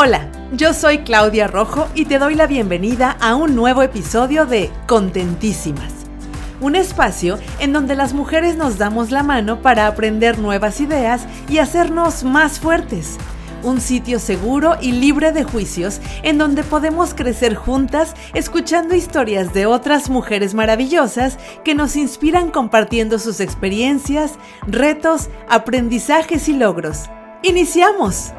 Hola, yo soy Claudia Rojo y te doy la bienvenida a un nuevo episodio de Contentísimas. Un espacio en donde las mujeres nos damos la mano para aprender nuevas ideas y hacernos más fuertes. Un sitio seguro y libre de juicios en donde podemos crecer juntas escuchando historias de otras mujeres maravillosas que nos inspiran compartiendo sus experiencias, retos, aprendizajes y logros. ¡Iniciamos!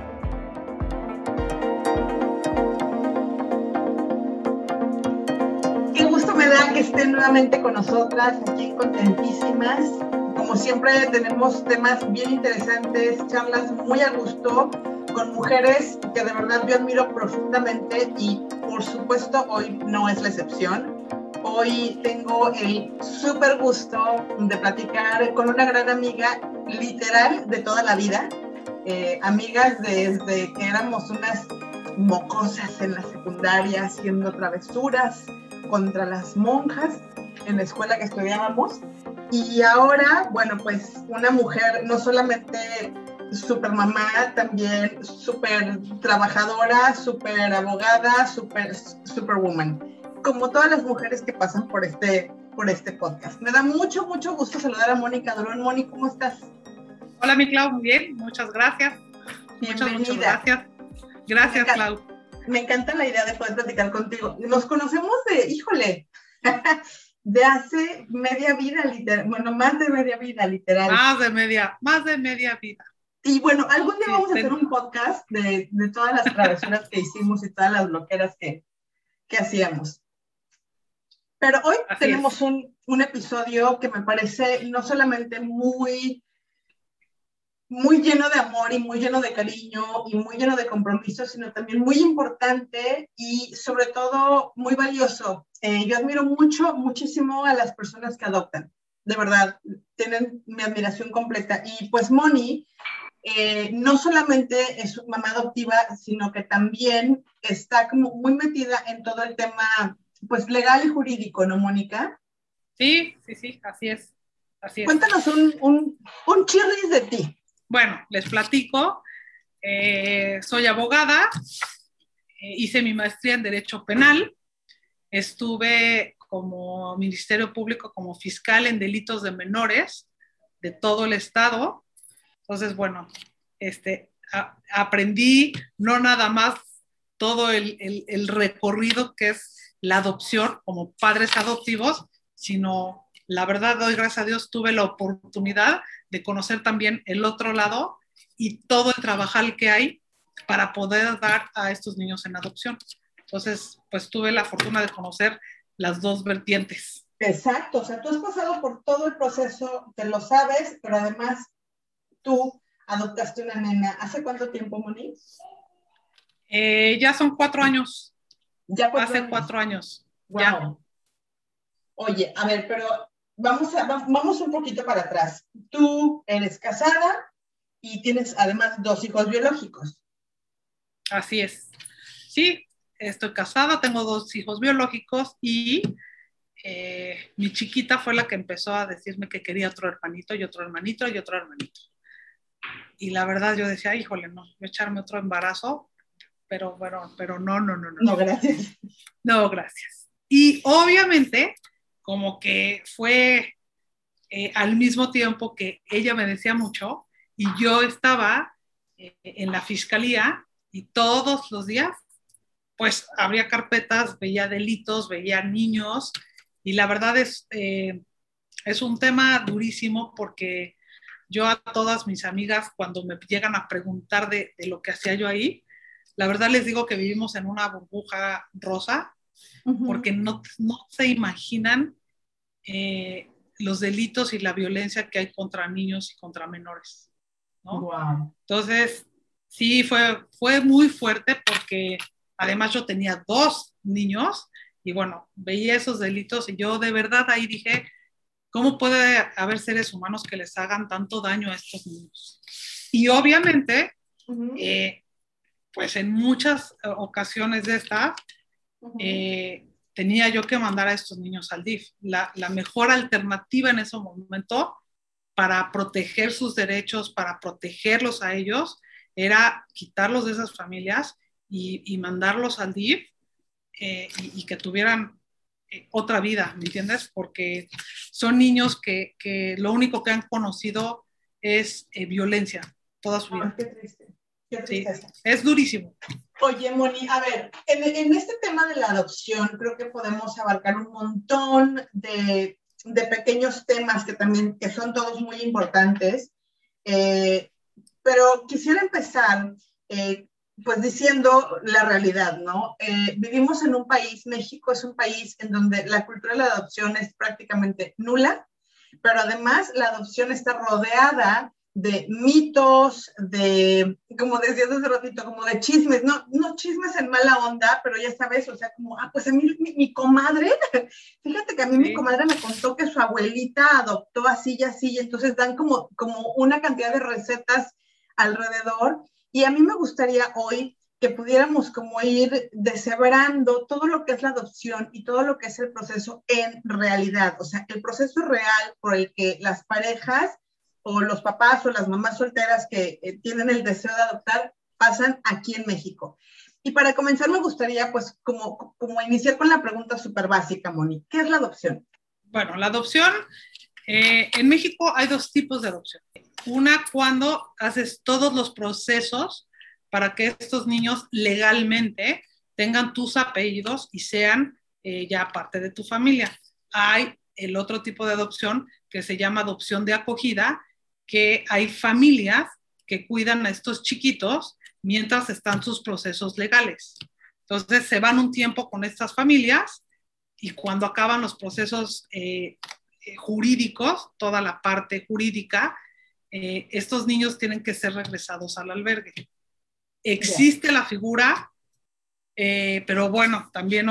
Nuevamente con nosotras aquí Contentísimas. Como siempre tenemos temas bien interesantes, charlas muy a gusto con mujeres que de verdad yo admiro profundamente y por supuesto hoy no es la excepción. Hoy tengo el súper gusto de platicar con una gran amiga literal de toda la vida, eh, amigas desde que éramos unas mocosas en la secundaria haciendo travesuras, contra las monjas en la escuela que estudiábamos. Y ahora, bueno, pues una mujer no solamente super mamá, también súper trabajadora, súper abogada, súper superwoman. Como todas las mujeres que pasan por este, por este podcast. Me da mucho, mucho gusto saludar a Mónica Durón. Mónica, ¿cómo estás? Hola, mi Clau, muy bien, muchas gracias. Muchas, muchas gracias. Gracias, Clau me encanta la idea de poder platicar contigo. Nos conocemos de, híjole, de hace media vida, literal, bueno, más de media vida, literal. Más de media, más de media vida. Y bueno, algún día vamos a hacer un podcast de, de, todas las travesuras que hicimos y todas las bloqueras que, que hacíamos. Pero hoy tenemos un, un, episodio que me parece no solamente muy muy lleno de amor y muy lleno de cariño y muy lleno de compromiso, sino también muy importante y sobre todo muy valioso. Eh, yo admiro mucho, muchísimo a las personas que adoptan. De verdad, tienen mi admiración completa. Y pues Moni eh, no solamente es mamá adoptiva, sino que también está como muy metida en todo el tema pues legal y jurídico, ¿no, Mónica? Sí, sí, sí, así es. Así es. Cuéntanos un, un, un chirris de ti. Bueno, les platico. Eh, soy abogada, eh, hice mi maestría en Derecho Penal, estuve como Ministerio Público, como fiscal en delitos de menores de todo el estado. Entonces, bueno, este, aprendí no nada más todo el, el recorrido que es la adopción como padres adoptivos, sino la verdad, hoy gracias a Dios tuve la oportunidad de conocer también el otro lado y todo el trabajo que hay para poder dar a estos niños en adopción. Entonces, pues tuve la fortuna de conocer las dos vertientes. Exacto, o sea, tú has pasado por todo el proceso, te lo sabes, pero además tú adoptaste una nena. ¿Hace cuánto tiempo, Moni? Eh, ya son cuatro años. Ya Hace cuatro años. Ya. Oye, a ver, pero vamos, a, vamos un poquito para atrás. Tú eres casada y tienes además dos hijos biológicos. Así es. Sí, estoy casada, tengo dos hijos biológicos y eh, mi chiquita fue la que empezó a decirme que quería otro hermanito y otro hermanito y otro hermanito. Y la verdad yo decía, híjole, no, voy a echarme otro embarazo, pero bueno, pero no, no, no, no. No, gracias. No, gracias. Y obviamente como que fue eh, al mismo tiempo que ella me decía mucho y yo estaba eh, en la fiscalía y todos los días, pues abría carpetas, veía delitos, veía niños y la verdad es, eh, es un tema durísimo porque yo a todas mis amigas cuando me llegan a preguntar de, de lo que hacía yo ahí, la verdad les digo que vivimos en una burbuja rosa porque no, no se imaginan eh, los delitos y la violencia que hay contra niños y contra menores. Entonces, sí, fue, fue muy fuerte porque además yo tenía dos niños y bueno, veía esos delitos y yo de verdad ahí dije, ¿cómo puede haber seres humanos que les hagan tanto daño a estos niños? Y obviamente, eh, pues en muchas ocasiones de estas, tenía yo que mandar a estos niños al DIF. La, mejor alternativa en ese momento para proteger sus derechos, para protegerlos a ellos, era quitarlos de esas familias y, mandarlos al DIF eh, y, que tuvieran eh, otra vida, ¿me entiendes? Porque son niños que, que lo único que han conocido es eh, violencia toda su vida. qué triste. sí, es durísimo. Oye, Moni, a ver, en, en, este tema de la adopción creo que podemos abarcar un montón de, de pequeños temas que también, que son todos muy importantes, eh, pero quisiera empezar eh, pues diciendo la realidad, ¿no? Eh, vivimos en un país, México es un país en donde la cultura de la adopción es prácticamente nula, pero además la adopción está rodeada de mitos, de, como decías hace ratito, como de chismes, no, no chismes en mala onda, pero ya sabes, o sea, como, ah, pues a mí mi, comadre, fíjate que a mí mi comadre me contó que su abuelita adoptó así y así, y entonces dan como, como una cantidad de recetas alrededor, y a mí me gustaría hoy que pudiéramos como ir deshebrando todo lo que es la adopción y todo lo que es el proceso en realidad, o sea, el proceso real por el que las parejas o los papás o las mamás solteras que eh, tienen el deseo de adoptar pasan aquí en México. Y para comenzar me gustaría pues como, como iniciar con la pregunta súper básica, Moni, ¿qué es la adopción? Bueno, la adopción, eh, en México hay dos tipos de adopción. Una cuando haces todos los procesos para que estos niños legalmente tengan tus apellidos y sean eh, ya parte de tu familia. Hay el otro tipo de adopción que se llama adopción de acogida, que hay familias que cuidan a estos chiquitos mientras están sus procesos legales. Entonces se van un tiempo con estas familias y cuando acaban los procesos eh, eh, jurídicos, toda la parte jurídica, eh, estos niños tienen que ser regresados al albergue. Existe la figura, pero bueno, también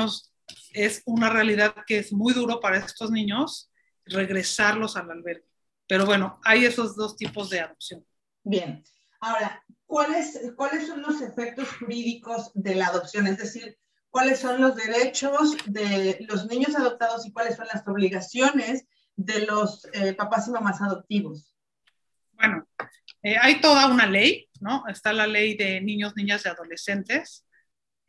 es una realidad que es muy duro para estos niños regresarlos al albergue. Pero bueno, hay esos dos tipos de adopción. Bien. Ahora, ¿cuáles, ¿cuáles son los efectos jurídicos de la adopción? Es decir, ¿cuáles son los derechos de los niños adoptados y cuáles son las obligaciones de los eh, papás y mamás adoptivos? Bueno, eh, hay toda una ley, ¿no? Está la ley de niños, niñas y adolescentes,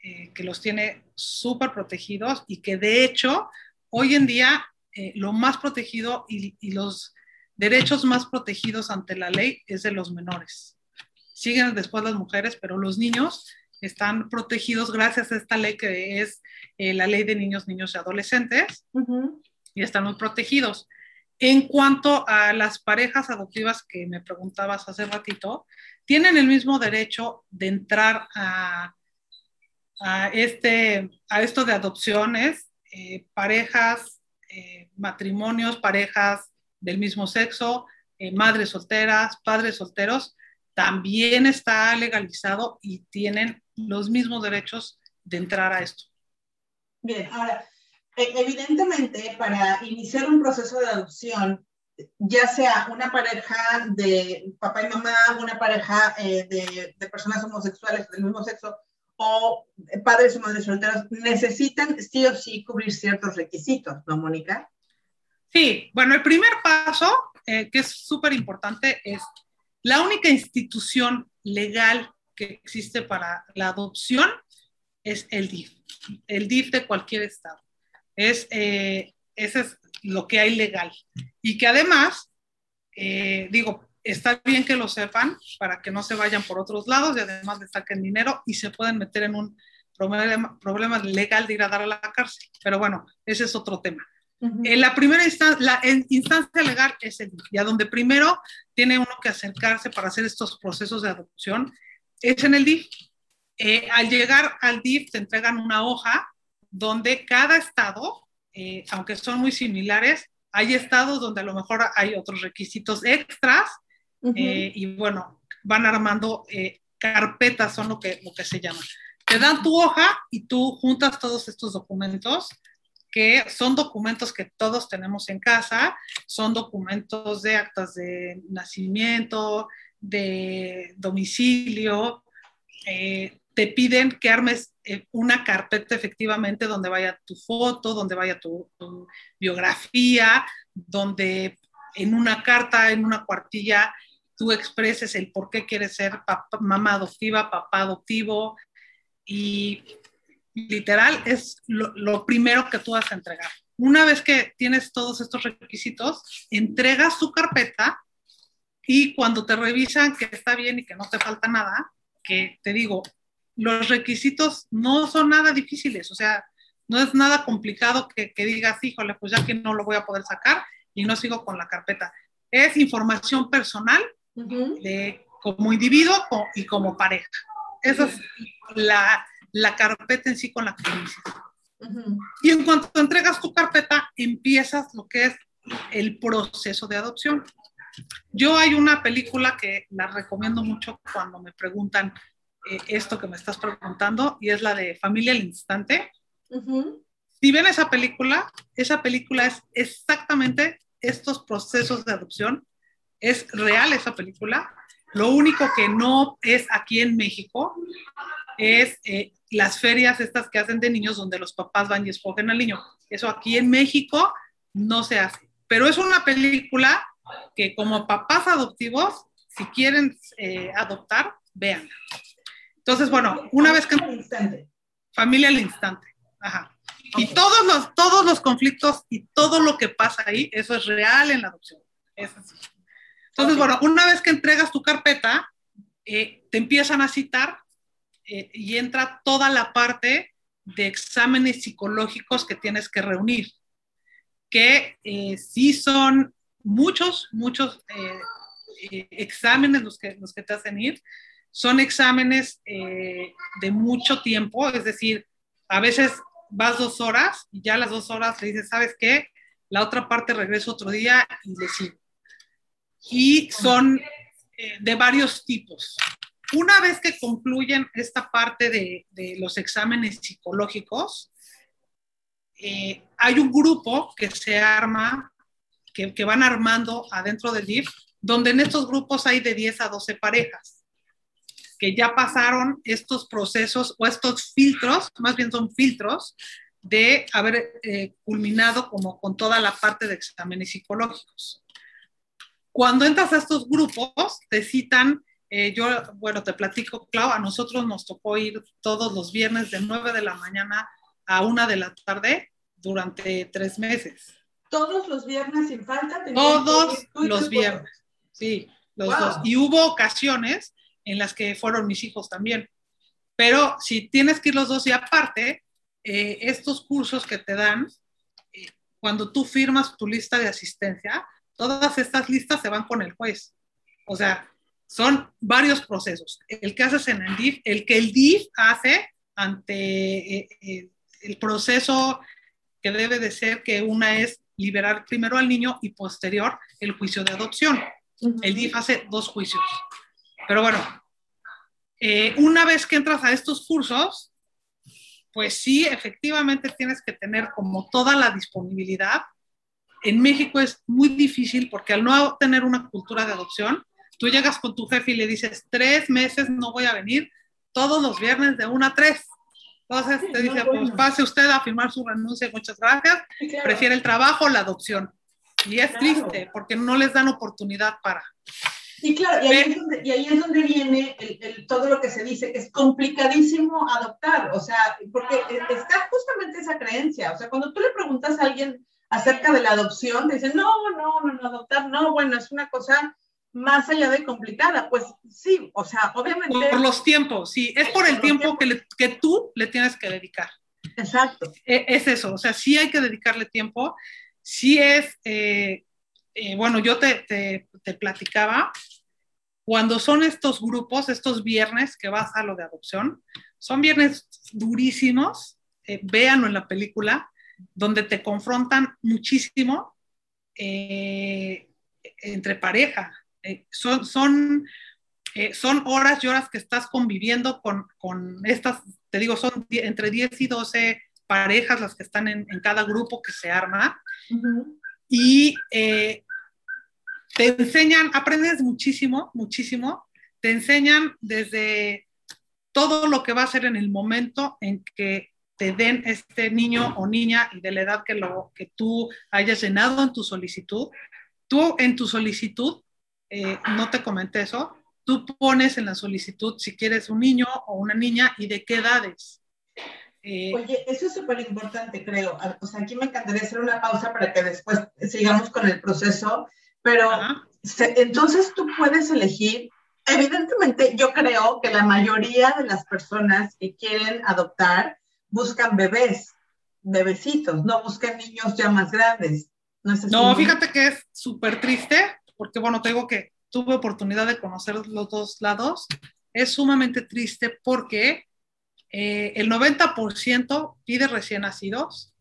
eh, que los tiene súper protegidos y que de hecho, hoy en día, lo más protegido y, y los derechos más protegidos ante la ley es de los menores. Siguen después las mujeres, pero los niños están protegidos gracias a esta ley que es eh, la ley de niños, niños y adolescentes, y están muy protegidos. En cuanto a las parejas adoptivas que me preguntabas hace ratito, tienen el mismo derecho de entrar a, a este, a esto de adopciones, eh, parejas, eh, matrimonios, parejas del mismo sexo, eh, madres solteras, padres solteros, también está legalizado y tienen los mismos derechos de entrar a esto. Bien, ahora, e, evidentemente para iniciar un proceso de adopción, ya sea una pareja de papá y mamá, una pareja eh, de, personas homosexuales del mismo sexo o padres o madres solteros, necesitan sí o sí cubrir ciertos requisitos, ¿no, Mónica? Sí, bueno, el primer paso, eh, que es súper importante, es la única institución legal que existe para la adopción es el DIF, el DIF de cualquier estado. Es, eh, ese es lo que hay legal. Y que además, eh, digo, está bien que lo sepan para que no se vayan por otros lados y además le saquen dinero y se pueden meter en un problema, problema legal de ir a dar a la cárcel. Pero bueno, ese es otro tema. En la primera instancia, la instancia legal es el DIF, y a donde primero tiene uno que acercarse para hacer estos procesos de adopción es en el DIF. Eh, al llegar al DIF te entregan una hoja donde cada estado, eh, aunque son muy similares, hay estados donde a lo mejor hay otros requisitos extras eh, y bueno, van armando carpetas, son lo que, lo que se llama. Te dan tu hoja y tú juntas todos estos documentos que son documentos que todos tenemos en casa, son documentos de actas de nacimiento, de domicilio, eh, te piden que armes eh, una carpeta efectivamente donde vaya tu foto, donde vaya tu, biografía, donde en una carta, en una cuartilla, tú expreses el por qué quieres ser mamá adoptiva, papá adoptivo, y literal es lo, lo primero que tú vas a entregar. Una vez que tienes todos estos requisitos, entregas tu carpeta y cuando te revisan que está bien y que no te falta nada, que te digo, los requisitos no son nada difíciles, o sea, no es nada complicado que, que digas, híjole, pues ya que no lo voy a poder sacar y no sigo con la carpeta. Es información personal de, como individuo y como pareja. Esa es la, la carpeta en sí con la que inicias. Y en cuanto entregas tu carpeta, empiezas lo que es el proceso de adopción. Yo hay una película que la recomiendo mucho cuando me preguntan eh, esto que me estás preguntando y es la de Familia al Instante. Si ven esa película, esa película es exactamente estos procesos de adopción. Es real esa película. Lo único que no es aquí en México es eh, las ferias estas que hacen de niños donde los papás van y escogen al niño. Eso aquí en México no se hace. Pero es una película que como papás adoptivos, si quieren eh, adoptar, vean. Entonces, bueno, una vez que... Familia al instante. Ajá. Y todos los, todos los conflictos y todo lo que pasa ahí, eso es real en la adopción. Entonces, bueno, una vez que entregas tu carpeta, eh, te empiezan a citar eh, y entra toda la parte de exámenes psicológicos que tienes que reunir, que eh, sí son muchos, muchos exámenes los que, los que te hacen ir. Son exámenes de mucho tiempo, es decir, a veces vas dos horas y ya las dos horas le dices, ¿sabes qué? La otra parte regreso otro día y le sigo. Y son eh, de varios tipos. Una vez que concluyen esta parte de, de los exámenes psicológicos, eh, hay un grupo que se arma, que, que, van armando adentro del DIF, donde en estos grupos hay de 10 a 12 parejas que ya pasaron estos procesos o estos filtros, más bien son filtros, de haber eh, culminado como con toda la parte de exámenes psicológicos. Cuando entras a estos grupos, te citan, eh, yo, bueno, te platico, Clau, a nosotros nos tocó ir todos los viernes de 9 de la mañana a 1 de la tarde durante tres meses. Todos los viernes sin falta. Todos los viernes, sí, los dos. Y hubo ocasiones en las que fueron mis hijos también. Pero si tienes que ir los dos y aparte, eh, estos cursos que te dan, eh, cuando tú firmas tu lista de asistencia, todas estas listas se van con el juez. O sea, son varios procesos. El que haces en el DIF, el que el DIF hace ante eh, el proceso que debe de ser que una es liberar primero al niño y posterior el juicio de adopción. El DIF hace dos juicios. Pero bueno, eh, una vez que entras a estos cursos, pues sí, efectivamente tienes que tener como toda la disponibilidad. En México es muy difícil porque al no tener una cultura de adopción, tú llegas con tu jefe y le dices, tres meses no voy a venir, todos los viernes de una a tres. Entonces te dice, pues pase usted a firmar su renuncia, muchas gracias, prefiere el trabajo o la adopción. Y es triste porque no les dan oportunidad para. Sí, claro, y ahí, es donde, y ahí es donde viene el, todo lo que se dice, que es complicadísimo adoptar, o sea, porque está justamente esa creencia, o sea, cuando tú le preguntas a alguien acerca de la adopción, te dicen, no, no, no, no, adoptar, no, bueno, es una cosa más allá de complicada, pues sí, o sea, obviamente... Por los tiempos, sí, es por el tiempo que, que, tú le tienes que dedicar. Exacto. E, es, eso, o sea, sí hay que dedicarle tiempo, sí es... Eh, eh, bueno, yo te, te, te, platicaba, cuando son estos grupos, estos viernes que vas a lo de adopción, son viernes durísimos, eh, véanlo en la película, donde te confrontan muchísimo entre pareja. Eh, son, son, eh, son horas y horas que estás conviviendo con, con estas, te digo, son entre 10 y 12 parejas las que están en, en cada grupo que se arma. Uh -huh. Y eh, te enseñan, aprendes muchísimo, muchísimo, te enseñan desde todo lo que va a ser en el momento en que te den este niño o niña y de la edad que, lo, que tú hayas llenado en tu solicitud. Tú en tu solicitud, eh, no te comenté eso, tú pones en la solicitud si quieres un niño o una niña y de qué edades. Eh, Oye, eso es súper importante, creo. O sea, aquí me encantaría hacer una pausa para que después sigamos con el proceso, pero entonces tú puedes elegir. Evidentemente, yo creo que la mayoría de las personas que quieren adoptar buscan bebés, bebecitos, no buscan niños ya más grandes. No, no fíjate que es súper triste, porque bueno, te digo que tuve oportunidad de conocer los dos lados. Es sumamente triste porque eh, el 90% pide recién nacidos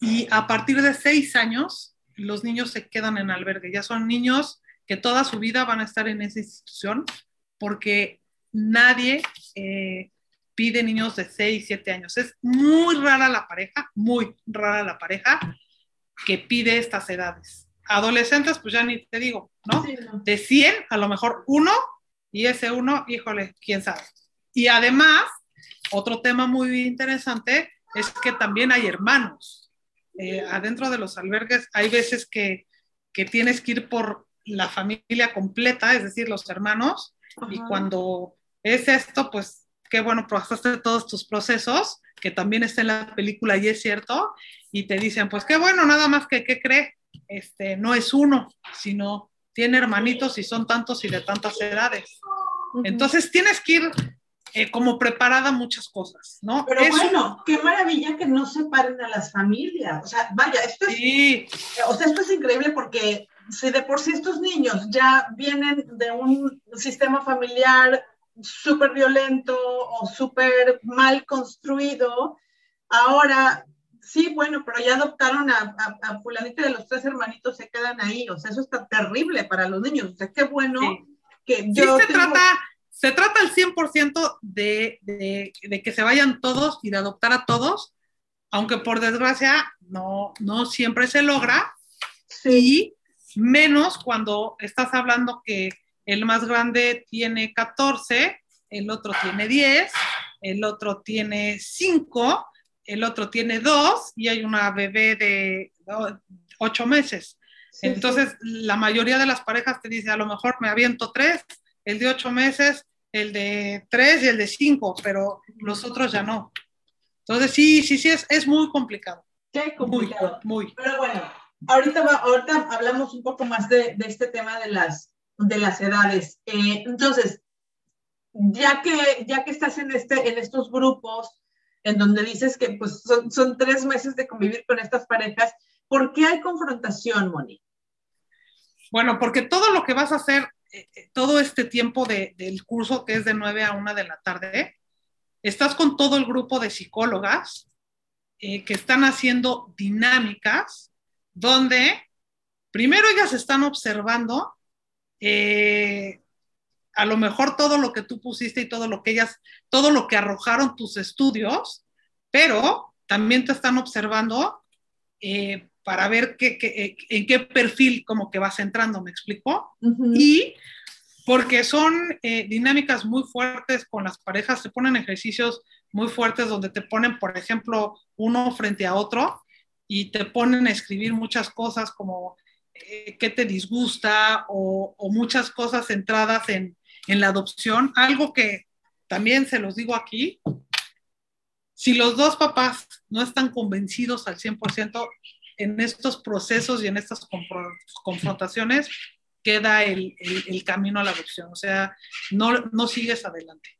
y a partir de seis años los niños se quedan en albergue. Ya son niños que toda su vida van a estar en esa institución porque nadie eh, pide niños de 6, 7 años. Es muy rara la pareja, muy rara la pareja que pide estas edades. Adolescentes, pues ya ni te digo, ¿no? De 100, a lo mejor uno, y ese uno, híjole, quién sabe. Y además, otro tema muy interesante es que también hay hermanos. Eh, adentro de los albergues hay veces que, que, tienes que ir por la familia completa, es decir, los hermanos, y cuando es esto, pues qué bueno, pasaste todos tus procesos, que también está en la película y es cierto, y te dicen, pues qué bueno, nada más que, ¿qué cree? Este, no es uno, sino tiene hermanitos y son tantos y de tantas edades. Entonces tienes que ir eh, como preparada muchas cosas, ¿no? Pero bueno, qué maravilla que no separen a las familias. O sea, vaya, esto es, o sea, esto es increíble porque si de por sí estos niños ya vienen de un sistema familiar súper violento o súper mal construido, ahora sí, bueno, pero ya adoptaron a, a, fulanita de los tres hermanitos, se quedan ahí. O sea, eso está terrible para los niños. O sea, qué bueno que yo... se trata se trata al 100% de, de, de, que se vayan todos y de adoptar a todos, aunque por desgracia no, no siempre se logra, sí. y menos cuando estás hablando que el más grande tiene 14, el otro tiene 10, el otro tiene 5, el otro tiene 2 y hay una bebé de 8 meses. Entonces, la mayoría de las parejas te dice, a lo mejor me aviento 3, el de 8 meses el de tres y el de cinco, pero los otros ya no. Entonces sí, sí, sí, es, es muy complicado. Qué complicado. Muy, Pero bueno, ahorita, ahorita hablamos un poco más de, de, este tema de las, de las edades. Eh, entonces, ya que, ya que estás en, este, en estos grupos en donde dices que pues, son, son tres meses de convivir con estas parejas, ¿por qué hay confrontación, Moni? Bueno, porque todo lo que vas a hacer eh, eh, todo este tiempo de, del curso, que es de 9 a 1 de la tarde, estás con todo el grupo de psicólogas eh, que están haciendo dinámicas donde primero ellas están observando a lo mejor todo lo que tú pusiste y todo lo que ellas, todo lo que arrojaron tus estudios, pero también te están observando para ver qué, qué, en qué perfil como que vas entrando, ¿me explico? Y porque son eh, dinámicas muy fuertes con las parejas, se ponen ejercicios muy fuertes donde te ponen, por ejemplo, uno frente a otro y te ponen a escribir muchas cosas como eh, qué te disgusta o, o, muchas cosas centradas en, en la adopción, algo que también se los digo aquí, si los dos papás no están convencidos al 100%, en estos procesos y en estas confrontaciones queda el, el, camino a la adopción, o sea, no, no sigues adelante.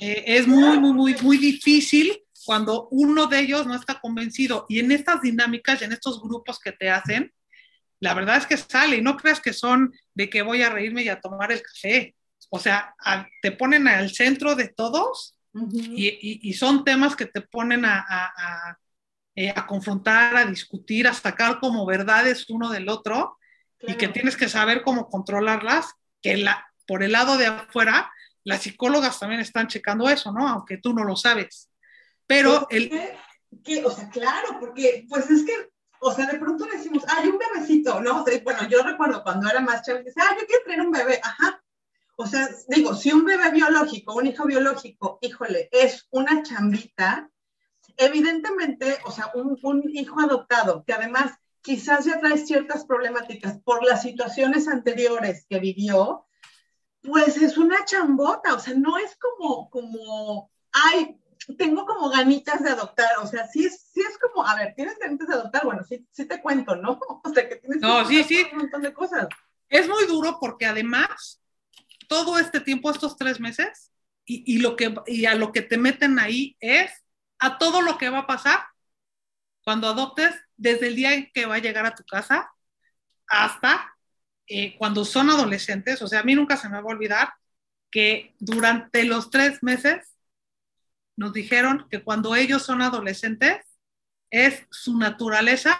Eh, es muy, muy, muy, muy difícil cuando uno de ellos no está convencido y en estas dinámicas y en estos grupos que te hacen, la verdad es que sale y no creas que son de que voy a reírme y a tomar el café. O sea, te ponen al centro de todos y, y, y, son temas que te ponen a, a, eh, a confrontar, a discutir, a sacar como verdades uno del otro y que tienes que saber cómo controlarlas, que la, por el lado de afuera, las psicólogas también están checando eso, ¿no? Aunque tú no lo sabes. Pero el... o sea, claro, porque pues es que, o sea, de pronto decimos, hay un bebecito, ¿no? O sea, bueno, yo recuerdo cuando era más chévere, dice, ah, yo quiero tener un bebé, ajá. O sea, digo, si un bebé biológico, un hijo biológico, híjole, es una chambita, evidentemente, o sea, un, hijo adoptado que además quizás ya trae ciertas problemáticas por las situaciones anteriores que vivió, Pues es una chambota, o sea, no es como, como, ay, tengo como ganitas de adoptar, o sea, sí es, sí es como, a ver, ¿tienes ganitas de adoptar? Bueno, sí, sí te cuento, ¿no? O sea, que tienes no, sí, sí. un montón de cosas. Es muy duro porque además, todo este tiempo, estos tres meses, y, y, lo que, y a lo que te meten ahí es a todo lo que va a pasar cuando adoptes, desde el día en que va a llegar a tu casa hasta eh, cuando son adolescentes. O sea, a mí nunca se me va a olvidar que durante los tres meses nos dijeron que cuando ellos son adolescentes es su naturaleza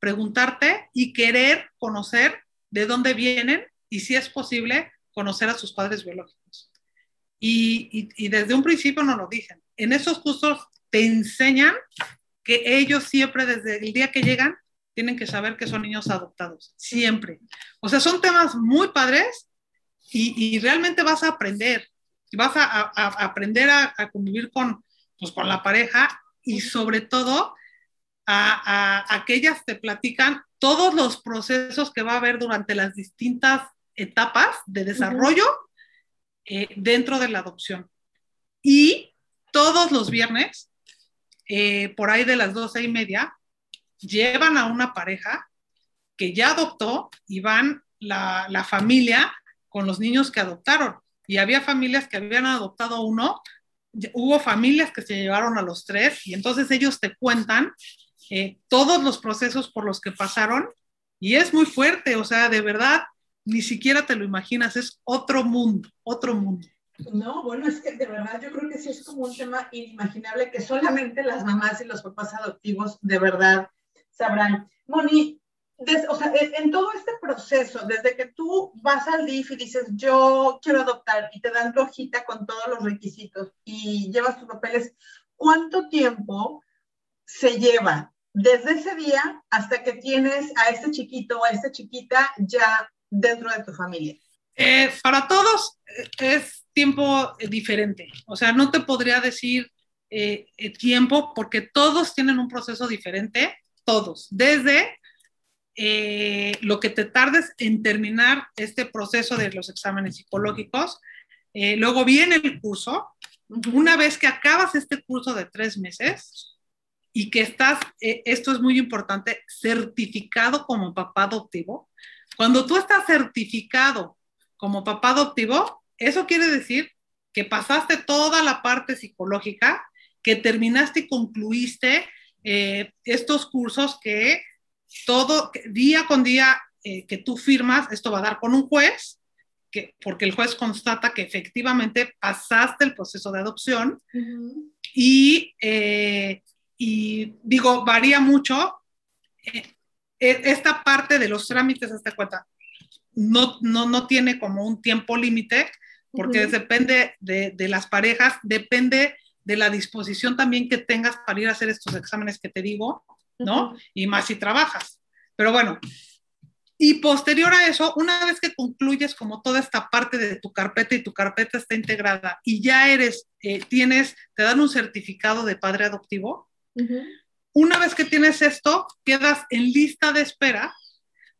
preguntarte y querer conocer de dónde vienen y si es posible conocer a sus padres biológicos. Y, y, y desde un principio nos lo dicen. En esos cursos te enseñan que ellos siempre desde el día que llegan tienen que saber que son niños adoptados, siempre. O sea, son temas muy padres y, y realmente vas a aprender, vas a, a, a aprender a, a, convivir con, pues, con la pareja y sobre todo a, aquellas te platican todos los procesos que va a haber durante las distintas etapas de desarrollo uh -huh. eh, dentro de la adopción. Y todos los viernes eh, por ahí de las doce y media, llevan a una pareja que ya adoptó y van la, la, familia con los niños que adoptaron. Y había familias que habían adoptado uno, hubo familias que se llevaron a los tres y entonces ellos te cuentan eh, todos los procesos por los que pasaron y es muy fuerte, o sea, de verdad, ni siquiera te lo imaginas, es otro mundo, otro mundo. No, bueno, es que de verdad yo creo que sí es como un tema inimaginable que solamente las mamás y los papás adoptivos de verdad sabrán. Moni, des, o sea, en todo este proceso, desde que tú vas al DIF y dices, yo quiero adoptar y te dan tu hojita con todos los requisitos y llevas tus papeles, ¿cuánto tiempo se lleva desde ese día hasta que tienes a este chiquito o a esta chiquita ya dentro de tu familia? Eh, para todos es tiempo diferente. O sea, no te podría decir eh, tiempo porque todos tienen un proceso diferente, todos. Desde eh, lo que te tardes en terminar este proceso de los exámenes psicológicos, eh, luego viene el curso. Una vez que acabas este curso de tres meses y que estás, esto es muy importante, certificado como papá adoptivo, cuando tú estás certificado como papá adoptivo, eso quiere decir que pasaste toda la parte psicológica, que terminaste y concluiste eh, estos cursos que todo, día con día eh, que tú firmas, esto va a dar con un juez, que, porque el juez constata que efectivamente pasaste el proceso de adopción uh -huh. y, eh, y, digo, varía mucho. Esta parte de los trámites, hasta cuenta, no, no, no tiene como un tiempo límite, porque uh -huh. depende de, de, las parejas, depende de la disposición también que tengas para ir a hacer estos exámenes que te digo, ¿no? Uh -huh. Y más si trabajas. Pero bueno, y posterior a eso, una vez que concluyes como toda esta parte de tu carpeta y tu carpeta está integrada y ya eres, eh, tienes, te dan un certificado de padre adoptivo, uh -huh. Una vez que tienes esto, quedas en lista de espera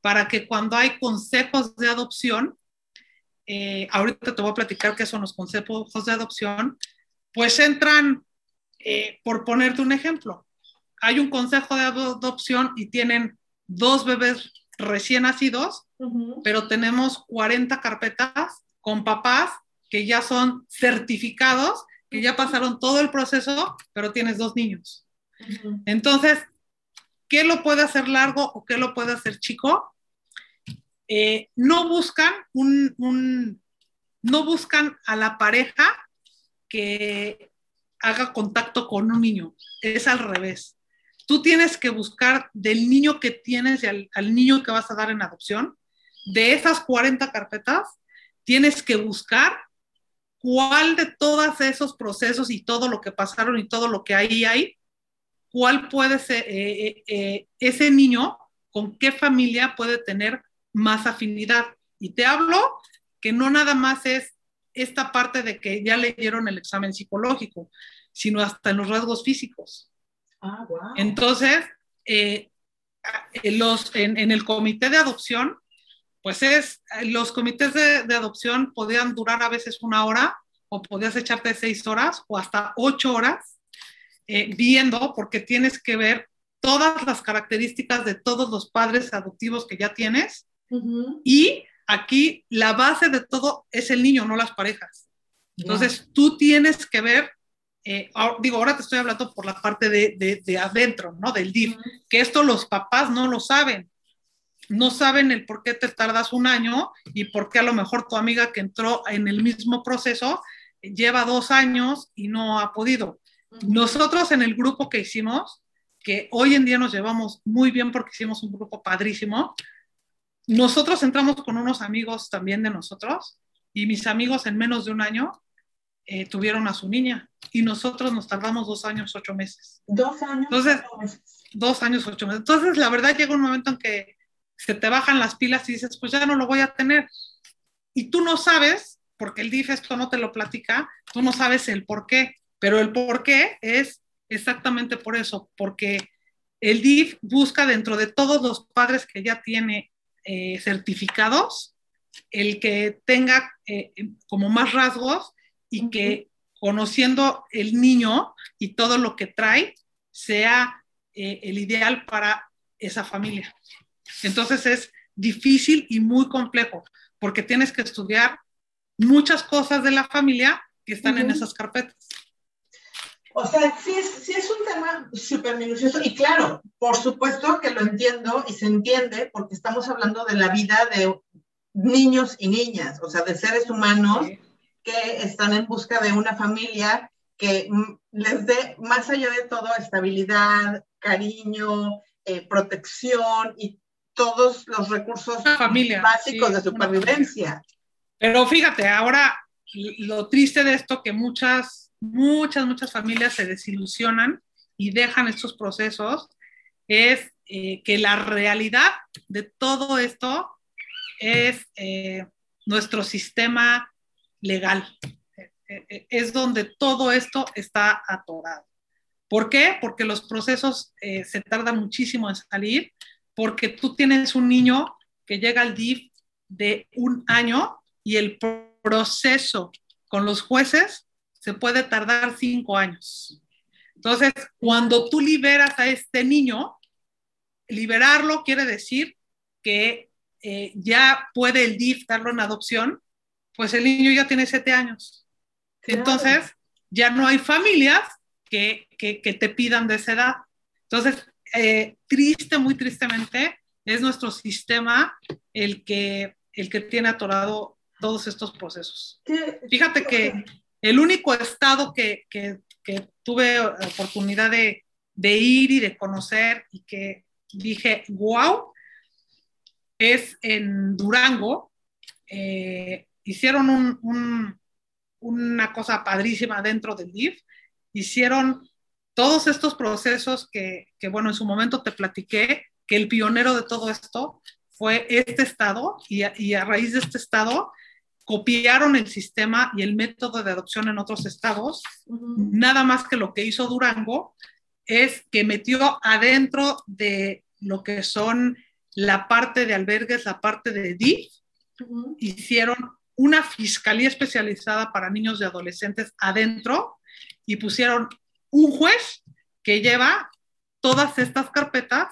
para que cuando hay consejos de adopción, eh, ahorita te voy a platicar qué son los consejos de adopción, pues entran, eh, por ponerte un ejemplo, hay un consejo de adopción y tienen dos bebés recién nacidos, uh -huh. pero tenemos 40 carpetas con papás que ya son certificados, que ya pasaron todo el proceso, pero tienes dos niños. Entonces, ¿qué lo puede hacer largo o qué lo puede hacer chico? Eh, no buscan un, un, no buscan a la pareja que haga contacto con un niño, es al revés. Tú tienes que buscar del niño que tienes y al, al niño que vas a dar en adopción, de esas 40 carpetas, tienes que buscar cuál de todos esos procesos y todo lo que pasaron y todo lo que ahí hay, cuál puede ser eh, eh, eh, ese niño, con qué familia puede tener más afinidad. Y te hablo que no nada más es esta parte de que ya leyeron el examen psicológico, sino hasta en los rasgos físicos. Ah, wow. Entonces, eh, los, en, en, el comité de adopción, pues es, los comités de, de, adopción podían durar a veces una hora o podías echarte seis horas o hasta ocho horas eh, viendo porque tienes que ver todas las características de todos los padres adoptivos que ya tienes uh -huh. y aquí la base de todo es el niño, no las parejas. Entonces yeah. tú tienes que ver, eh, digo, ahora te estoy hablando por la parte de, de, de adentro, ¿no? Del DIF, uh -huh. que esto los papás no lo saben no saben el por qué te tardas un año y por qué a lo mejor tu amiga que entró en el mismo proceso lleva dos años y no ha podido. Nosotros en el grupo que hicimos, que hoy en día nos llevamos muy bien porque hicimos un grupo padrísimo, nosotros entramos con unos amigos también de nosotros y mis amigos en menos de un año eh, tuvieron a su niña y nosotros nos tardamos dos años, ocho meses. Dos años. Entonces, dos años, ocho meses. Entonces, la verdad llega un momento en que se te bajan las pilas y dices, pues ya no lo voy a tener. Y tú no sabes, porque el DIF esto no te lo platica, tú no sabes el por qué, pero el por qué es exactamente por eso, porque el DIF busca dentro de todos los padres que ya tiene eh, certificados, el que tenga eh, como más rasgos y que conociendo el niño y todo lo que trae, sea eh, el ideal para esa familia. Entonces es difícil y muy complejo, porque tienes que estudiar muchas cosas de la familia que están uh -huh. en esas carpetas. O sea, sí es, sí es un tema súper minucioso y claro, por supuesto que lo entiendo y se entiende porque estamos hablando de la vida de niños y niñas, o sea, de seres humanos sí. que están en busca de una familia que les dé, más allá de todo, estabilidad, cariño, eh, protección y todos los recursos familia, básicos sí, de supervivencia. Pero fíjate, ahora lo triste de esto que muchas, muchas, muchas familias se desilusionan y dejan estos procesos es eh, que la realidad de todo esto es eh, nuestro sistema legal. Eh, es donde todo esto está atorado. ¿Por qué? Porque los procesos se tardan muchísimo en salir, porque tú tienes un niño que llega al DIF de un año y el proceso con los jueces se puede tardar cinco años. Entonces, cuando tú liberas a este niño, liberarlo quiere decir que eh, ya puede el DIF darlo en adopción, pues el niño ya tiene siete años. Entonces, ya no hay familias que, que, que te pidan de esa edad. Entonces, eh, triste, muy tristemente, es nuestro sistema el que, el que tiene atorado todos estos procesos. ¿Qué? Fíjate que el único estado que, que, tuve oportunidad de, ir y de conocer y que dije, wow, es en Durango. Eh, hicieron un, un, una cosa padrísima dentro del DIF. Hicieron todos estos procesos que, que, bueno, en su momento te platiqué, que el pionero de todo esto fue este estado y a raíz de este estado copiaron el sistema y el método de adopción en otros estados. Uh -huh. Nada más que lo que hizo Durango es que metió adentro de lo que son la parte de albergues, la parte de DIF, uh -huh. hicieron una fiscalía especializada para niños y adolescentes adentro y pusieron un juez que lleva todas estas carpetas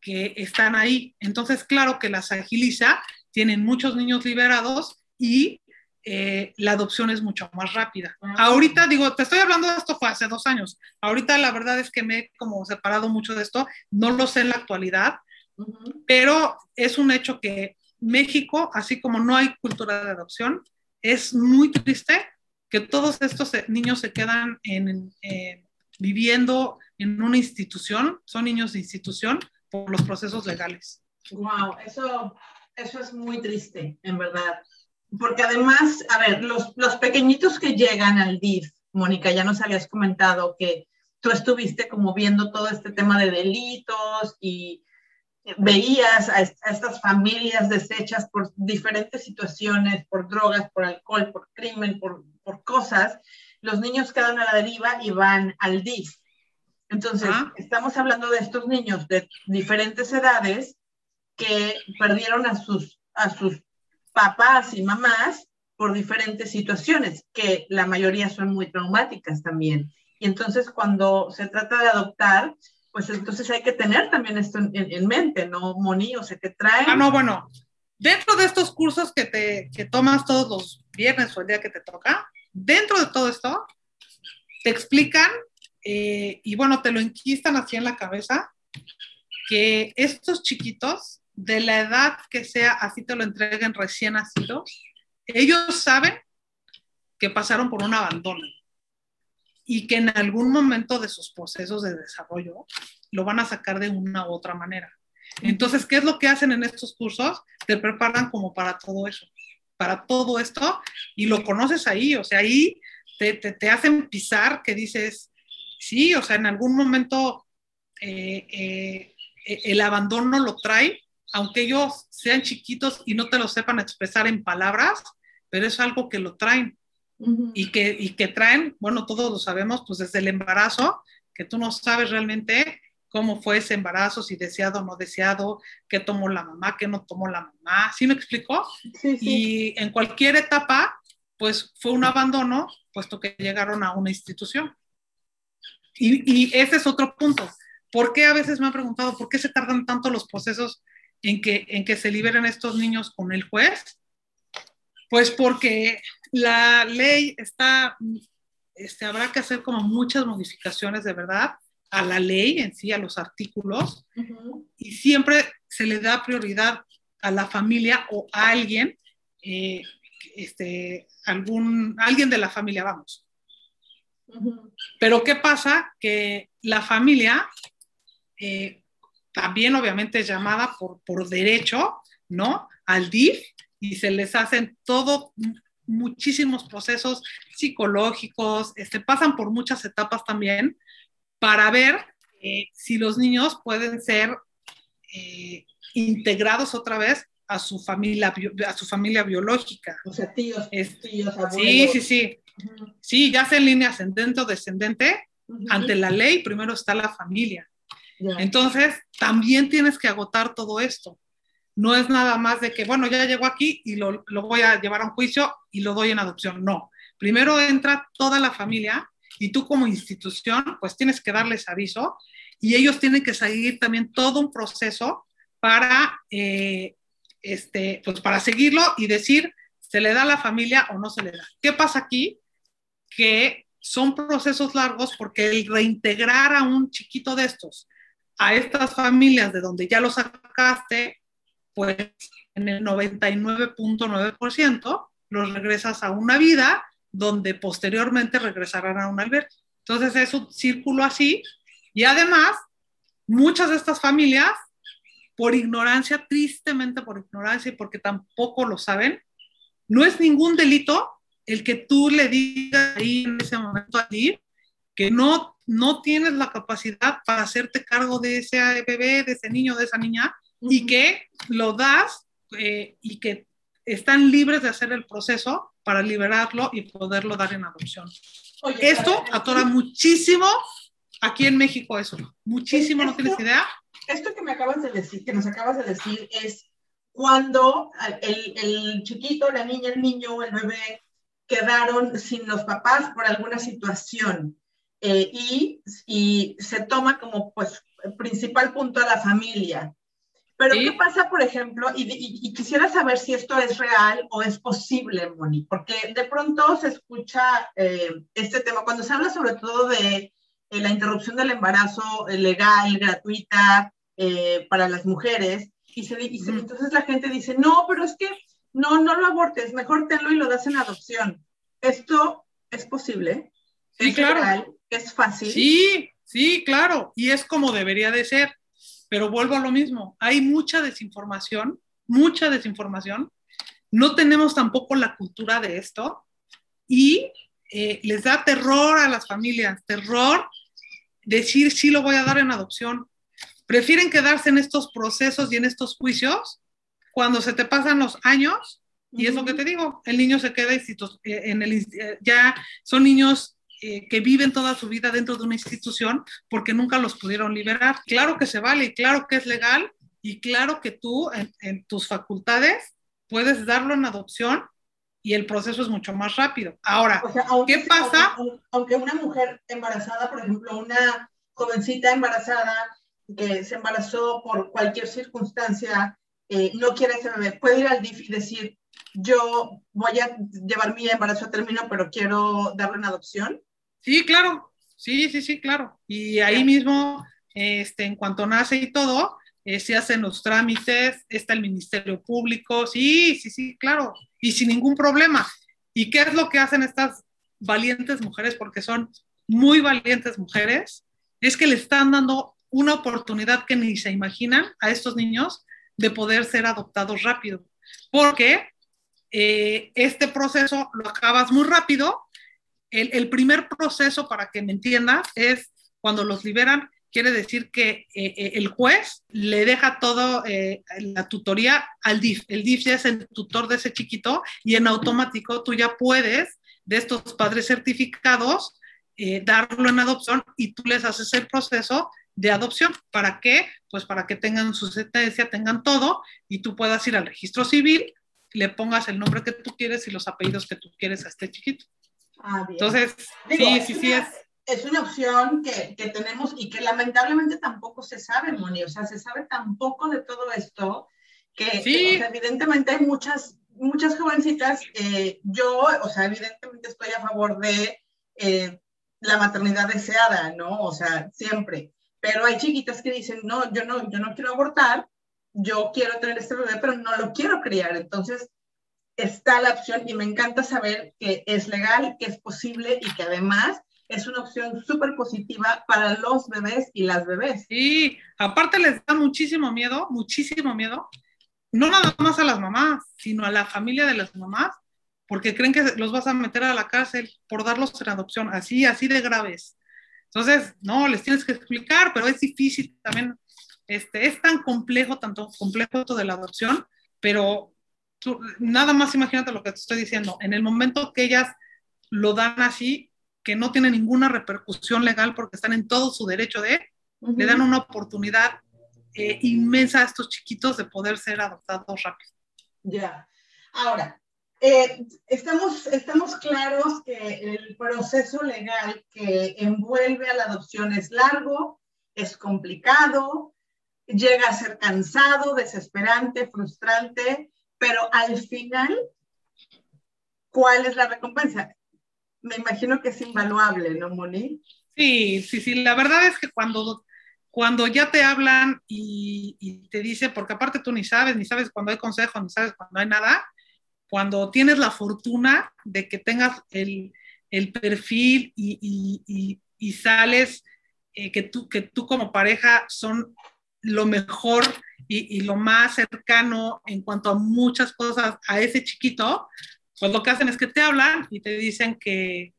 que están ahí. Entonces, claro que las agiliza, tienen muchos niños liberados y eh, la adopción es mucho más rápida. Uh -huh. Ahorita, digo, te estoy hablando de esto fue hace dos años. Ahorita la verdad es que me he como separado mucho de esto, no lo sé en la actualidad, uh -huh. pero es un hecho que México, así como no hay cultura de adopción, es muy triste que todos estos niños se quedan en, eh, viviendo en una institución, son niños de institución por los procesos legales. Wow, eso, eso es muy triste, en verdad. Porque además, a ver, los, los pequeñitos que llegan al DIF, Mónica, ya nos habías comentado que tú estuviste como viendo todo este tema de delitos y veías a, a, estas familias deshechas por diferentes situaciones, por drogas, por alcohol, por crimen, por, por cosas, los niños quedan a la deriva y van al DIF. Entonces, ¿Ah? estamos hablando de estos niños de diferentes edades que perdieron a sus, a sus papás y mamás por diferentes situaciones, que la mayoría son muy traumáticas también. Y entonces cuando se trata de adoptar, pues entonces hay que tener también esto en, mente, ¿no, Moni? O sea, que trae... Ah, no, bueno, dentro de estos cursos que, te, que tomas todos los viernes o el día que te toca, dentro de todo esto, te explican eh, y bueno, te lo inquistan así en la cabeza, que estos chiquitos, de la edad que sea, así te lo entreguen recién nacidos, ellos saben que pasaron por un abandono y que en algún momento de sus procesos de desarrollo lo van a sacar de una u otra manera. Entonces, ¿qué es lo que hacen en estos cursos? Te preparan como para todo eso, para todo esto, y lo conoces ahí, o sea, ahí te, te, hacen pisar que dices, sí, o sea, en algún momento eh, eh, el abandono lo trae, aunque ellos sean chiquitos y no te lo sepan expresar en palabras, pero es algo que lo traen y, que, y que traen, bueno, todos lo sabemos, pues desde el embarazo, que tú no sabes realmente cómo fue ese embarazo, si deseado o no deseado, qué tomó la mamá, qué no tomó la mamá, ¿sí me explicó? Sí, sí. Y en cualquier etapa, pues fue un abandono, puesto que llegaron a una institución. Y, y, ese es otro punto. ¿Por qué a veces me han preguntado por qué se tardan tanto los procesos en que, en que se liberen estos niños con el juez? Pues porque la ley está, este, habrá que hacer como muchas modificaciones de verdad a la ley en sí, a los artículos, y siempre se le da prioridad a la familia o a alguien, eh, este, algún, alguien de la familia, vamos. Pero ¿qué pasa? Que la familia eh, también obviamente llamada por, por derecho, ¿no? Al DIF, y se les hacen todo muchísimos procesos psicológicos, este, pasan por muchas etapas también para ver eh, si los niños pueden ser eh, integrados otra vez a su familia, a su familia biológica. O sea, tíos, tíos, abuelos. Sí, sí, sí. Sí, ya sea en línea ascendente o descendente, ante la ley primero está la familia. Entonces, también tienes que agotar todo esto no es nada más de que, bueno, ya llegó aquí y lo, voy a llevar a un juicio y lo doy en adopción. No, primero entra toda la familia y tú como institución, pues tienes que darles aviso y ellos tienen que seguir también todo un proceso para, eh, este, pues para seguirlo y decir, ¿se le da a la familia o no se le da? ¿Qué pasa aquí? Que son procesos largos porque el reintegrar a un chiquito de estos a estas familias de donde ya lo sacaste, pues en el 99.9% los regresas a una vida donde posteriormente regresarán a un albergue. Entonces es un círculo así y además muchas de estas familias, por ignorancia, tristemente por ignorancia y porque tampoco lo saben, no es ningún delito el que tú le digas ahí en ese momento a ti que no, no tienes la capacidad para hacerte cargo de ese bebé, de ese niño, de esa niña, y que lo das eh, y que están libres de hacer el proceso para liberarlo y poderlo dar en adopción. Esto atora muchísimo aquí en México eso, muchísimo, ¿no tienes idea? Esto que me acabas de decir, que nos acabas de decir, es cuando el, el chiquito, la niña, el niño, el bebé quedaron sin los papás por alguna situación eh, y, y se toma como pues principal punto a la familia. Pero ¿qué pasa, por ejemplo? Y, quisiera saber si esto es real o es posible, Moni, porque de pronto se escucha eh, este tema, cuando se habla sobre todo de eh, la interrupción del embarazo legal, gratuita para las mujeres, y, se, entonces la gente dice, no, pero es que no, no lo abortes, mejor tenlo y lo das en adopción. ¿Esto es posible? Sí, ¿Es claro. Real? ¿Es fácil? Sí, sí, claro, y es como debería de ser pero vuelvo a lo mismo, hay mucha desinformación, mucha desinformación, no tenemos tampoco la cultura de esto y eh, les da terror a las familias, terror decir sí lo voy a dar en adopción. Prefieren quedarse en estos procesos y en estos juicios cuando se te pasan los años y es lo que te digo, el niño se queda eh, en el, eh, ya son niños eh, que viven toda su vida dentro de una institución porque nunca los pudieron liberar. Claro que se vale y claro que es legal y claro que tú en, tus facultades puedes darlo en adopción y el proceso es mucho más rápido. Ahora, ¿qué pasa? Aunque, una mujer embarazada, por ejemplo, una jovencita embarazada que se embarazó por cualquier circunstancia, eh, no quiere ese bebé, puede ir al DIF y decir, yo voy a llevar mi embarazo a término, pero quiero darle en adopción. Sí, claro, sí, sí, sí, claro. Y ahí mismo, este, en cuanto nace y todo, eh, se hacen los trámites, está el Ministerio Público, sí, sí, sí, claro, y sin ningún problema. ¿Y qué es lo que hacen estas valientes mujeres? Porque son muy valientes mujeres, es que le están dando una oportunidad que ni se imaginan a estos niños de poder ser adoptados rápido. Porque eh, este proceso lo acabas muy rápido. El, primer proceso, para que me entiendas, es cuando los liberan, quiere decir que eh, eh, el juez le deja todo eh, la tutoría al DIF. El DIF ya es el tutor de ese chiquito y en automático tú ya puedes, de estos padres certificados, darlo en adopción y tú les haces el proceso de adopción. ¿Para qué? Pues para que tengan su sentencia, tengan todo y tú puedas ir al registro civil, le pongas el nombre que tú quieres y los apellidos que tú quieres a este chiquito. Ah, Entonces, sí, sí, sí es es una opción que, que, tenemos y que lamentablemente tampoco se sabe, Moni. O sea, se sabe tampoco de todo esto que, sí. evidentemente hay muchas, muchas jovencitas. Eh, yo, o sea, evidentemente estoy a favor de eh, la maternidad deseada, ¿no? O sea, siempre. Pero hay chiquitas que dicen, no, yo no, yo no quiero abortar, yo quiero tener este bebé, pero no lo quiero criar. Entonces, está la opción y me encanta saber que es legal, que es posible y que además es una opción súper positiva para los bebés y las bebés. Sí, aparte les da muchísimo miedo, muchísimo miedo, no nada más a las mamás, sino a la familia de las mamás, porque creen que los vas a meter a la cárcel por darlos en adopción, así, así de graves. Entonces, no, les tienes que explicar, pero es difícil también, este, es tan complejo, tanto complejo esto de la adopción, pero nada más imagínate lo que te estoy diciendo, en el momento que ellas lo dan así, que no tiene ninguna repercusión legal porque están en todo su derecho de, le dan una oportunidad eh, inmensa a estos chiquitos de poder ser adoptados rápido. Ya. Ahora, eh, estamos, estamos claros que el proceso legal que envuelve a la adopción es largo, es complicado, llega a ser cansado, desesperante, frustrante, pero al final, ¿cuál es la recompensa? me imagino que es invaluable, ¿no, Moni? Sí, sí, sí. La verdad es que cuando, cuando ya te hablan y, te dicen, porque aparte tú ni sabes, ni sabes cuando hay consejo, ni sabes cuando hay nada, cuando tienes la fortuna de que tengas el, perfil y, sales, eh, que, tú, que tú como pareja son lo mejor y, lo más cercano en cuanto a muchas cosas a ese chiquito, pues lo que hacen es que te hablan y te dicen que,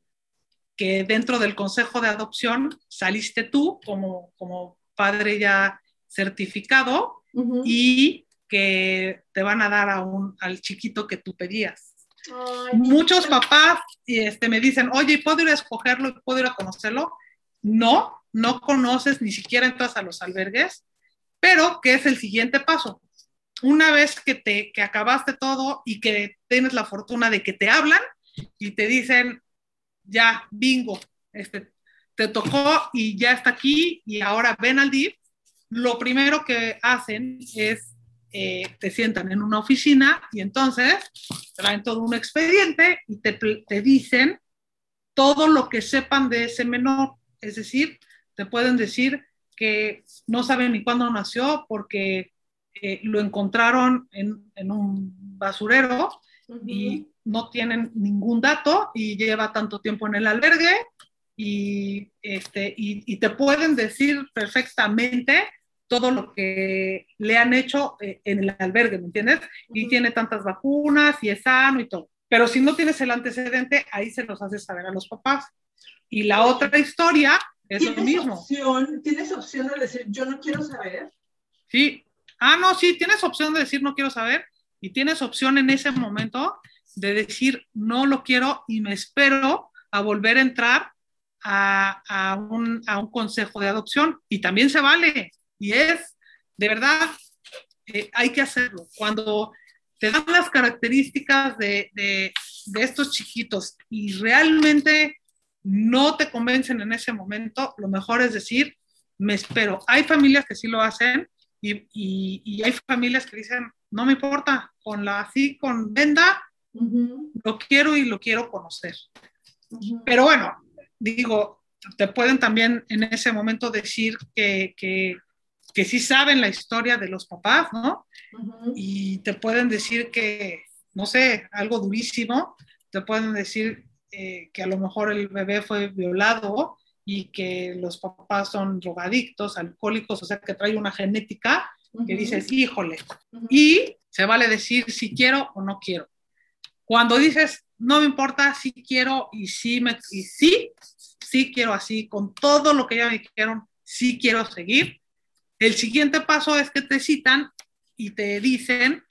que dentro del consejo de adopción saliste tú como, como padre ya certificado y que te van a dar a un, al chiquito que tú pedías. Muchos papás este, me dicen, oye, ¿puedo ir a escogerlo y puedo ir a conocerlo? No, no conoces, ni siquiera entras a los albergues, pero ¿qué es el siguiente paso? una vez que te que acabaste todo y que tienes la fortuna de que te hablan y te dicen, ya, bingo, este, te tocó y ya está aquí y ahora ven al DIF, lo primero que hacen es, eh, te sientan en una oficina y entonces traen todo un expediente y te, te dicen todo lo que sepan de ese menor. Es decir, te pueden decir que no saben ni cuándo nació porque eh, lo encontraron en, en un basurero y no tienen ningún dato y lleva tanto tiempo en el albergue y, este, y, y, te pueden decir perfectamente todo lo que le han hecho eh, en el albergue, ¿me entiendes? Y tiene tantas vacunas y es sano y todo. Pero si no tienes el antecedente, ahí se los hace saber a los papás. Y la otra historia es lo mismo. Opción, ¿Tienes opción de decir, yo no quiero saber? Sí, Ah, no, sí, tienes opción de decir no quiero saber y tienes opción en ese momento de decir no lo quiero y me espero a volver a entrar a, un, consejo de adopción y también se vale y es de verdad eh, hay que hacerlo cuando te dan las características de, de, de estos chiquitos y realmente no te convencen en ese momento, lo mejor es decir, me espero. Hay familias que sí lo hacen y, y, y hay familias que dicen, no me importa, con la así, con venda, uh -huh. lo quiero y lo quiero conocer. Uh -huh. Pero bueno, digo, te pueden también en ese momento decir que, que, que sí saben la historia de los papás, ¿no? Uh -huh. Y te pueden decir que, no sé, algo durísimo, te pueden decir eh, que a lo mejor el bebé fue violado y que los papás son drogadictos, alcohólicos, o sea, que trae una genética que uh -huh. dices, híjole, uh -huh. y se vale decir si quiero o no quiero. Cuando dices, no me importa, si quiero y sí, me, y sí, sí quiero así, con todo lo que ya me dijeron, sí quiero seguir. El siguiente paso es que te citan y te dicen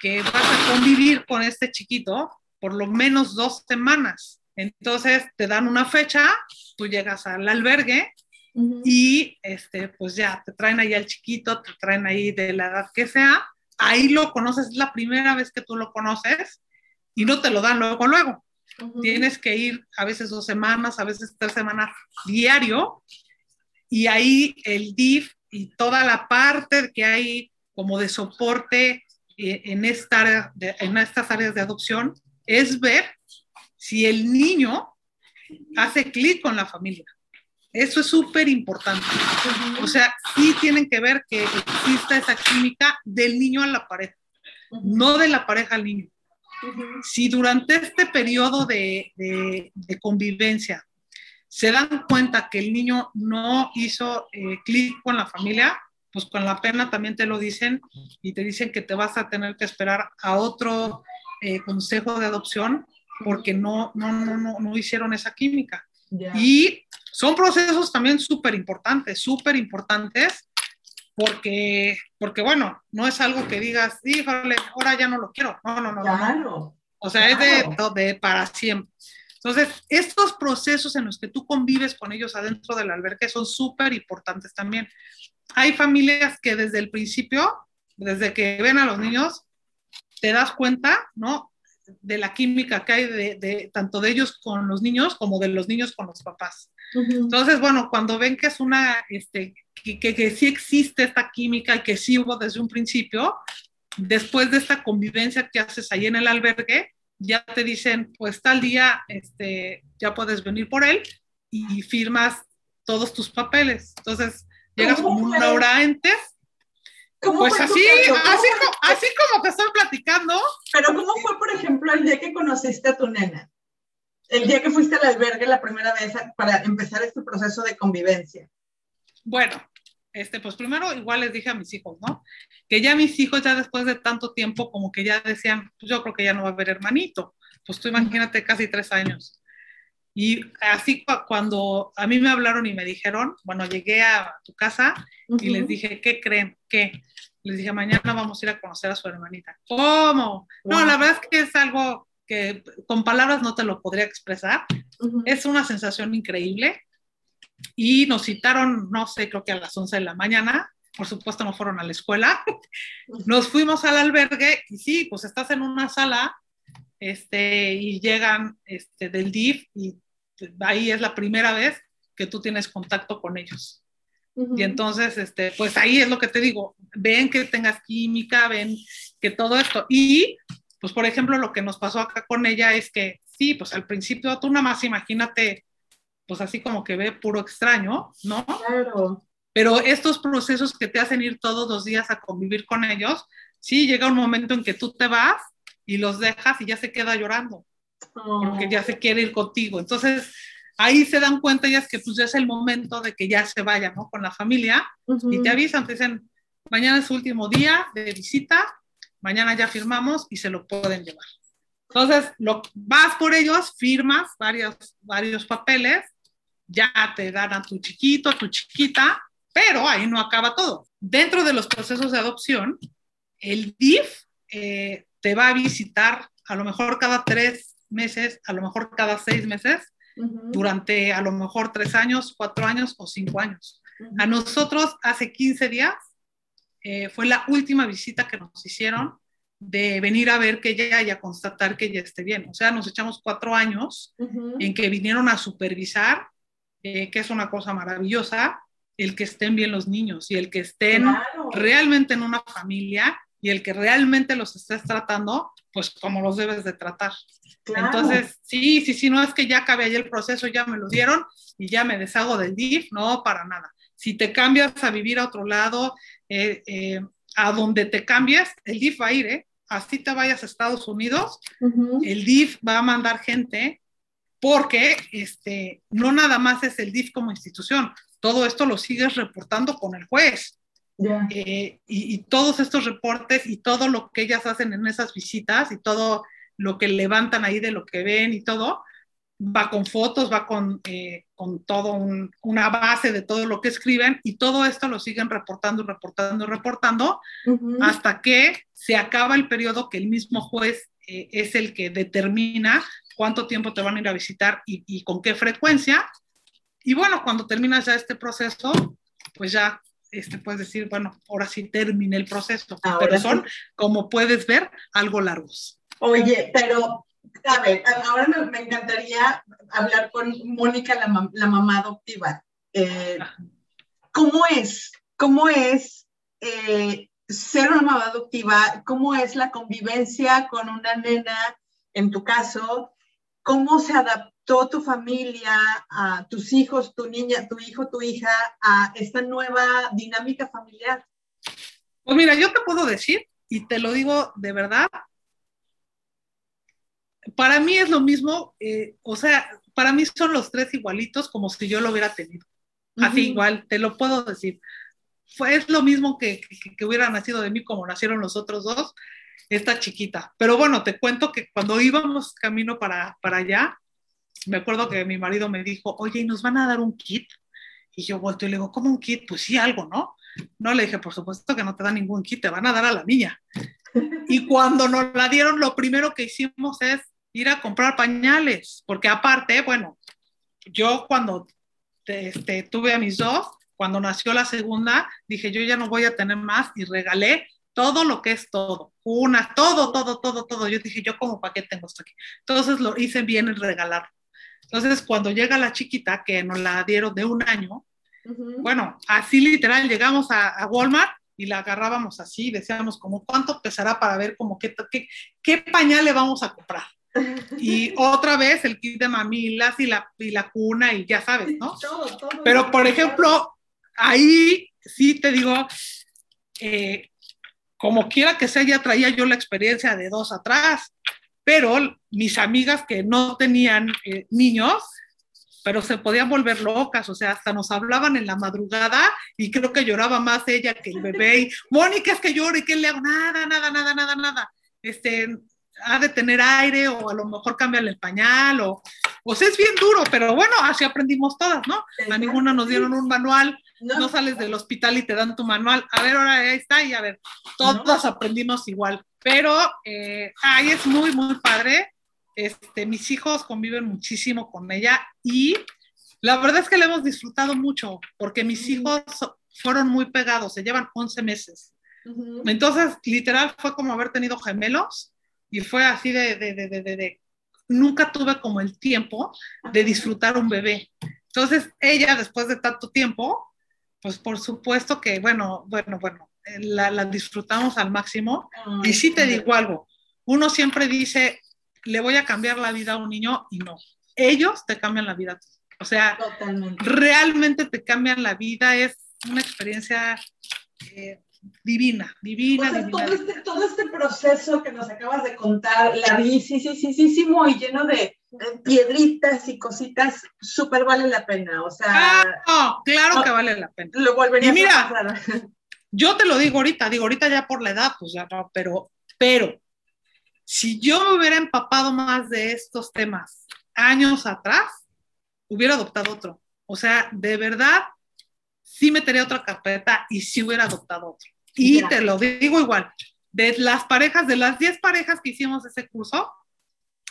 que vas a convivir con este chiquito por lo menos dos semanas. Entonces te dan una fecha, tú llegas al albergue uh -huh. y este, pues ya te traen ahí al chiquito, te traen ahí de la edad que sea, ahí lo conoces, es la primera vez que tú lo conoces y no te lo dan luego, luego. Uh -huh. Tienes que ir a veces dos semanas, a veces tres semanas diario y ahí el DIF y toda la parte que hay como de soporte eh, en, esta en estas áreas de adopción es ver si el niño hace clic con la familia. Eso es súper importante. O sea, sí tienen que ver que exista esa química del niño a la pareja, no de la pareja al niño. Si durante este periodo de, convivencia se dan cuenta que el niño no hizo eh, clic con la familia, pues con la pena también te lo dicen y te dicen que te vas a tener que esperar a otro eh, consejo de adopción porque no, no, no, no, no hicieron esa química. Yeah. Y son procesos también súper importantes, súper importantes, porque, porque, bueno, no es algo que digas, híjole, ahora ya no lo quiero. No, no, no. Claro. no. O sea, claro. es de, de, para siempre. Entonces, estos procesos en los que tú convives con ellos adentro del albergue son súper importantes también. Hay familias que desde el principio, desde que ven a los niños, te das cuenta, ¿no? De la química que hay de, de, tanto de ellos con los niños como de los niños con los papás. Uh -huh. Entonces, bueno, cuando ven que es una, este, que, que, que, sí existe esta química y que sí hubo desde un principio, después de esta convivencia que haces ahí en el albergue, ya te dicen, pues tal día este, ya puedes venir por él y firmas todos tus papeles. Entonces, llegas como una hora antes pues así, así, como, así como te estoy platicando. Pero ¿cómo fue, por ejemplo, el día que conociste a tu nena? El día que fuiste al albergue la primera vez para empezar este proceso de convivencia. Bueno, este, pues primero igual les dije a mis hijos, ¿no? Que ya mis hijos ya después de tanto tiempo como que ya decían, pues yo creo que ya no va a haber hermanito. Pues tú imagínate casi tres años. Y así cuando a mí me hablaron y me dijeron, bueno, llegué a tu casa uh -huh. y les dije, ¿qué creen? ¿Qué? Les dije, mañana vamos a ir a conocer a su hermanita. ¿Cómo? Wow. No, la verdad es que es algo que con palabras no te lo podría expresar. Uh -huh. Es una sensación increíble. Y nos citaron, no sé, creo que a las 11 de la mañana. Por supuesto, no fueron a la escuela. Nos fuimos al albergue y sí, pues estás en una sala este, y llegan este, del DIF y ahí es la primera vez que tú tienes contacto con ellos. Uh -huh. Y entonces, este, pues ahí es lo que te digo, ven que tengas química, ven que todo esto. Y, pues por ejemplo, lo que nos pasó acá con ella es que, sí, pues al principio tú nada más imagínate, pues así como que ve puro extraño, ¿no? Claro. Pero estos procesos que te hacen ir todos los días a convivir con ellos, sí, llega un momento en que tú te vas y los dejas y ya se queda llorando, oh. porque ya se quiere ir contigo. Entonces, ahí se dan cuenta ellas que pues ya es el momento de que ya se vaya, ¿no? Con la familia uh -huh. y te avisan, te dicen, mañana es su último día de visita, mañana ya firmamos y se lo pueden llevar. Entonces, lo, vas por ellos, firmas varios, varios papeles, ya te dan a tu chiquito, a tu chiquita, pero ahí no acaba todo. Dentro de los procesos de adopción, el DIF eh, te va a visitar a lo mejor cada tres meses, a lo mejor cada seis meses, uh -huh. durante a lo mejor tres años, cuatro años o cinco años. Uh -huh. A nosotros hace 15 días eh, fue la última visita que nos hicieron de venir a ver que ella y a constatar que ella esté bien. O sea, nos echamos cuatro años en que vinieron a supervisar, eh, que es una cosa maravillosa, el que estén bien los niños y el que estén realmente en una familia y el que realmente los estés tratando, pues como los debes de tratar. Entonces, sí, sí, sí, no es que ya acabe ahí el proceso, ya me lo dieron y ya me deshago del DIF, no, para nada. Si te cambias a vivir a otro lado, eh, eh, a donde te cambies, el DIF va a ir, ¿eh? Así te vayas a Estados Unidos, el DIF va a mandar gente porque este, no nada más es el DIF como institución, todo esto lo sigues reportando con el juez. Eh, y, todos estos reportes y todo lo que ellas hacen en esas visitas y todo lo que levantan ahí de lo que ven y todo, va con fotos, va con, eh, con todo una base de todo lo que escriben y todo esto lo siguen reportando, reportando, reportando hasta que se acaba el periodo que el mismo juez eh, es el que determina cuánto tiempo te van a ir a visitar y, y con qué frecuencia. Y bueno, cuando terminas ya este proceso, pues ya este, puedes decir, bueno, ahora sí terminé el proceso, pero son, como puedes ver, algo largos. Oye, pero, a ver, ahora me, encantaría hablar con Mónica, la, la mamá adoptiva. Eh, ¿Cómo es? ¿Cómo es eh, ser una mamá adoptiva? ¿Cómo es la convivencia con una nena, en tu caso? ¿Cómo se adapta? tu familia, a tus hijos, tu niña, tu hijo, tu hija, a esta nueva dinámica familiar? Pues mira, yo te puedo decir, y te lo digo de verdad, para mí es lo mismo, eh, o sea, para mí son los tres igualitos como si yo lo hubiera tenido. Así igual, te lo puedo decir. Fue, es lo mismo que, que, hubiera nacido de mí como nacieron los otros dos, esta chiquita. Pero bueno, te cuento que cuando íbamos camino para, para allá, me acuerdo que mi marido me dijo, oye, ¿y nos van a dar un kit? Y yo vuelto y le digo, ¿cómo un kit? Pues sí, algo, ¿no? No le dije, por supuesto que no te dan ningún kit, te van a dar a la niña. Y cuando nos la dieron, lo primero que hicimos es ir a comprar pañales, porque aparte, bueno, yo cuando este, tuve a mis dos, cuando nació la segunda, dije, yo ya no voy a tener más y regalé todo lo que es todo, una, todo, todo, todo, todo. Yo dije, yo como para qué tengo esto aquí. Entonces lo hice bien en regalar. Entonces, cuando llega la chiquita, que nos la dieron de un año, bueno, así literal, llegamos a, Walmart y la agarrábamos así, decíamos como cuánto pesará para ver como qué, qué, qué pañal le vamos a comprar. Y otra vez el kit de mamilas y la, y la cuna y ya sabes, ¿no? Pero, por ejemplo, ahí sí te digo, eh, como quiera que sea, ya traía yo la experiencia de dos atrás pero mis amigas que no tenían eh, niños, pero se podían volver locas, o sea, hasta nos hablaban en la madrugada y creo que lloraba más ella que el bebé. Y, Mónica, es que llore, ¿qué le hago? Nada, nada, nada, nada, nada. Este, ha de tener aire o a lo mejor cámbiale el pañal o, o sea, es bien duro, pero bueno, así aprendimos todas, ¿no? A ninguna nos dieron un manual, no. sales del hospital y te dan tu manual. A ver, ahora ahí está y a ver, todas aprendimos igual. Pero eh, ahí es muy, muy padre. Este, mis hijos conviven muchísimo con ella y la verdad es que le hemos disfrutado mucho porque mis hijos fueron muy pegados, se llevan 11 meses. Entonces, literal, fue como haber tenido gemelos y fue así de, de, de, de, nunca tuve como el tiempo de disfrutar un bebé. Entonces, ella, después de tanto tiempo, pues por supuesto que, bueno, bueno, bueno, la, disfrutamos al máximo. y sí te digo algo, uno siempre dice, le voy a cambiar la vida a un niño y no, ellos te cambian la vida. O sea, realmente te cambian la vida, es una experiencia eh, divina, divina, divina. Todo, este, todo este proceso que nos acabas de contar, la vi, sí, sí, sí, sí, sí, muy lleno de, piedritas y cositas, súper vale la pena, o sea... claro que vale la pena. Lo volvería y mira, a yo te lo digo ahorita, digo ahorita ya por la edad, pues ya no, pero, pero si yo me hubiera empapado más de estos temas años atrás, hubiera adoptado otro. O sea, de verdad, sí metería otra carpeta y sí hubiera adoptado otro. Y te lo digo igual, de las parejas, de las 10 parejas que hicimos ese curso,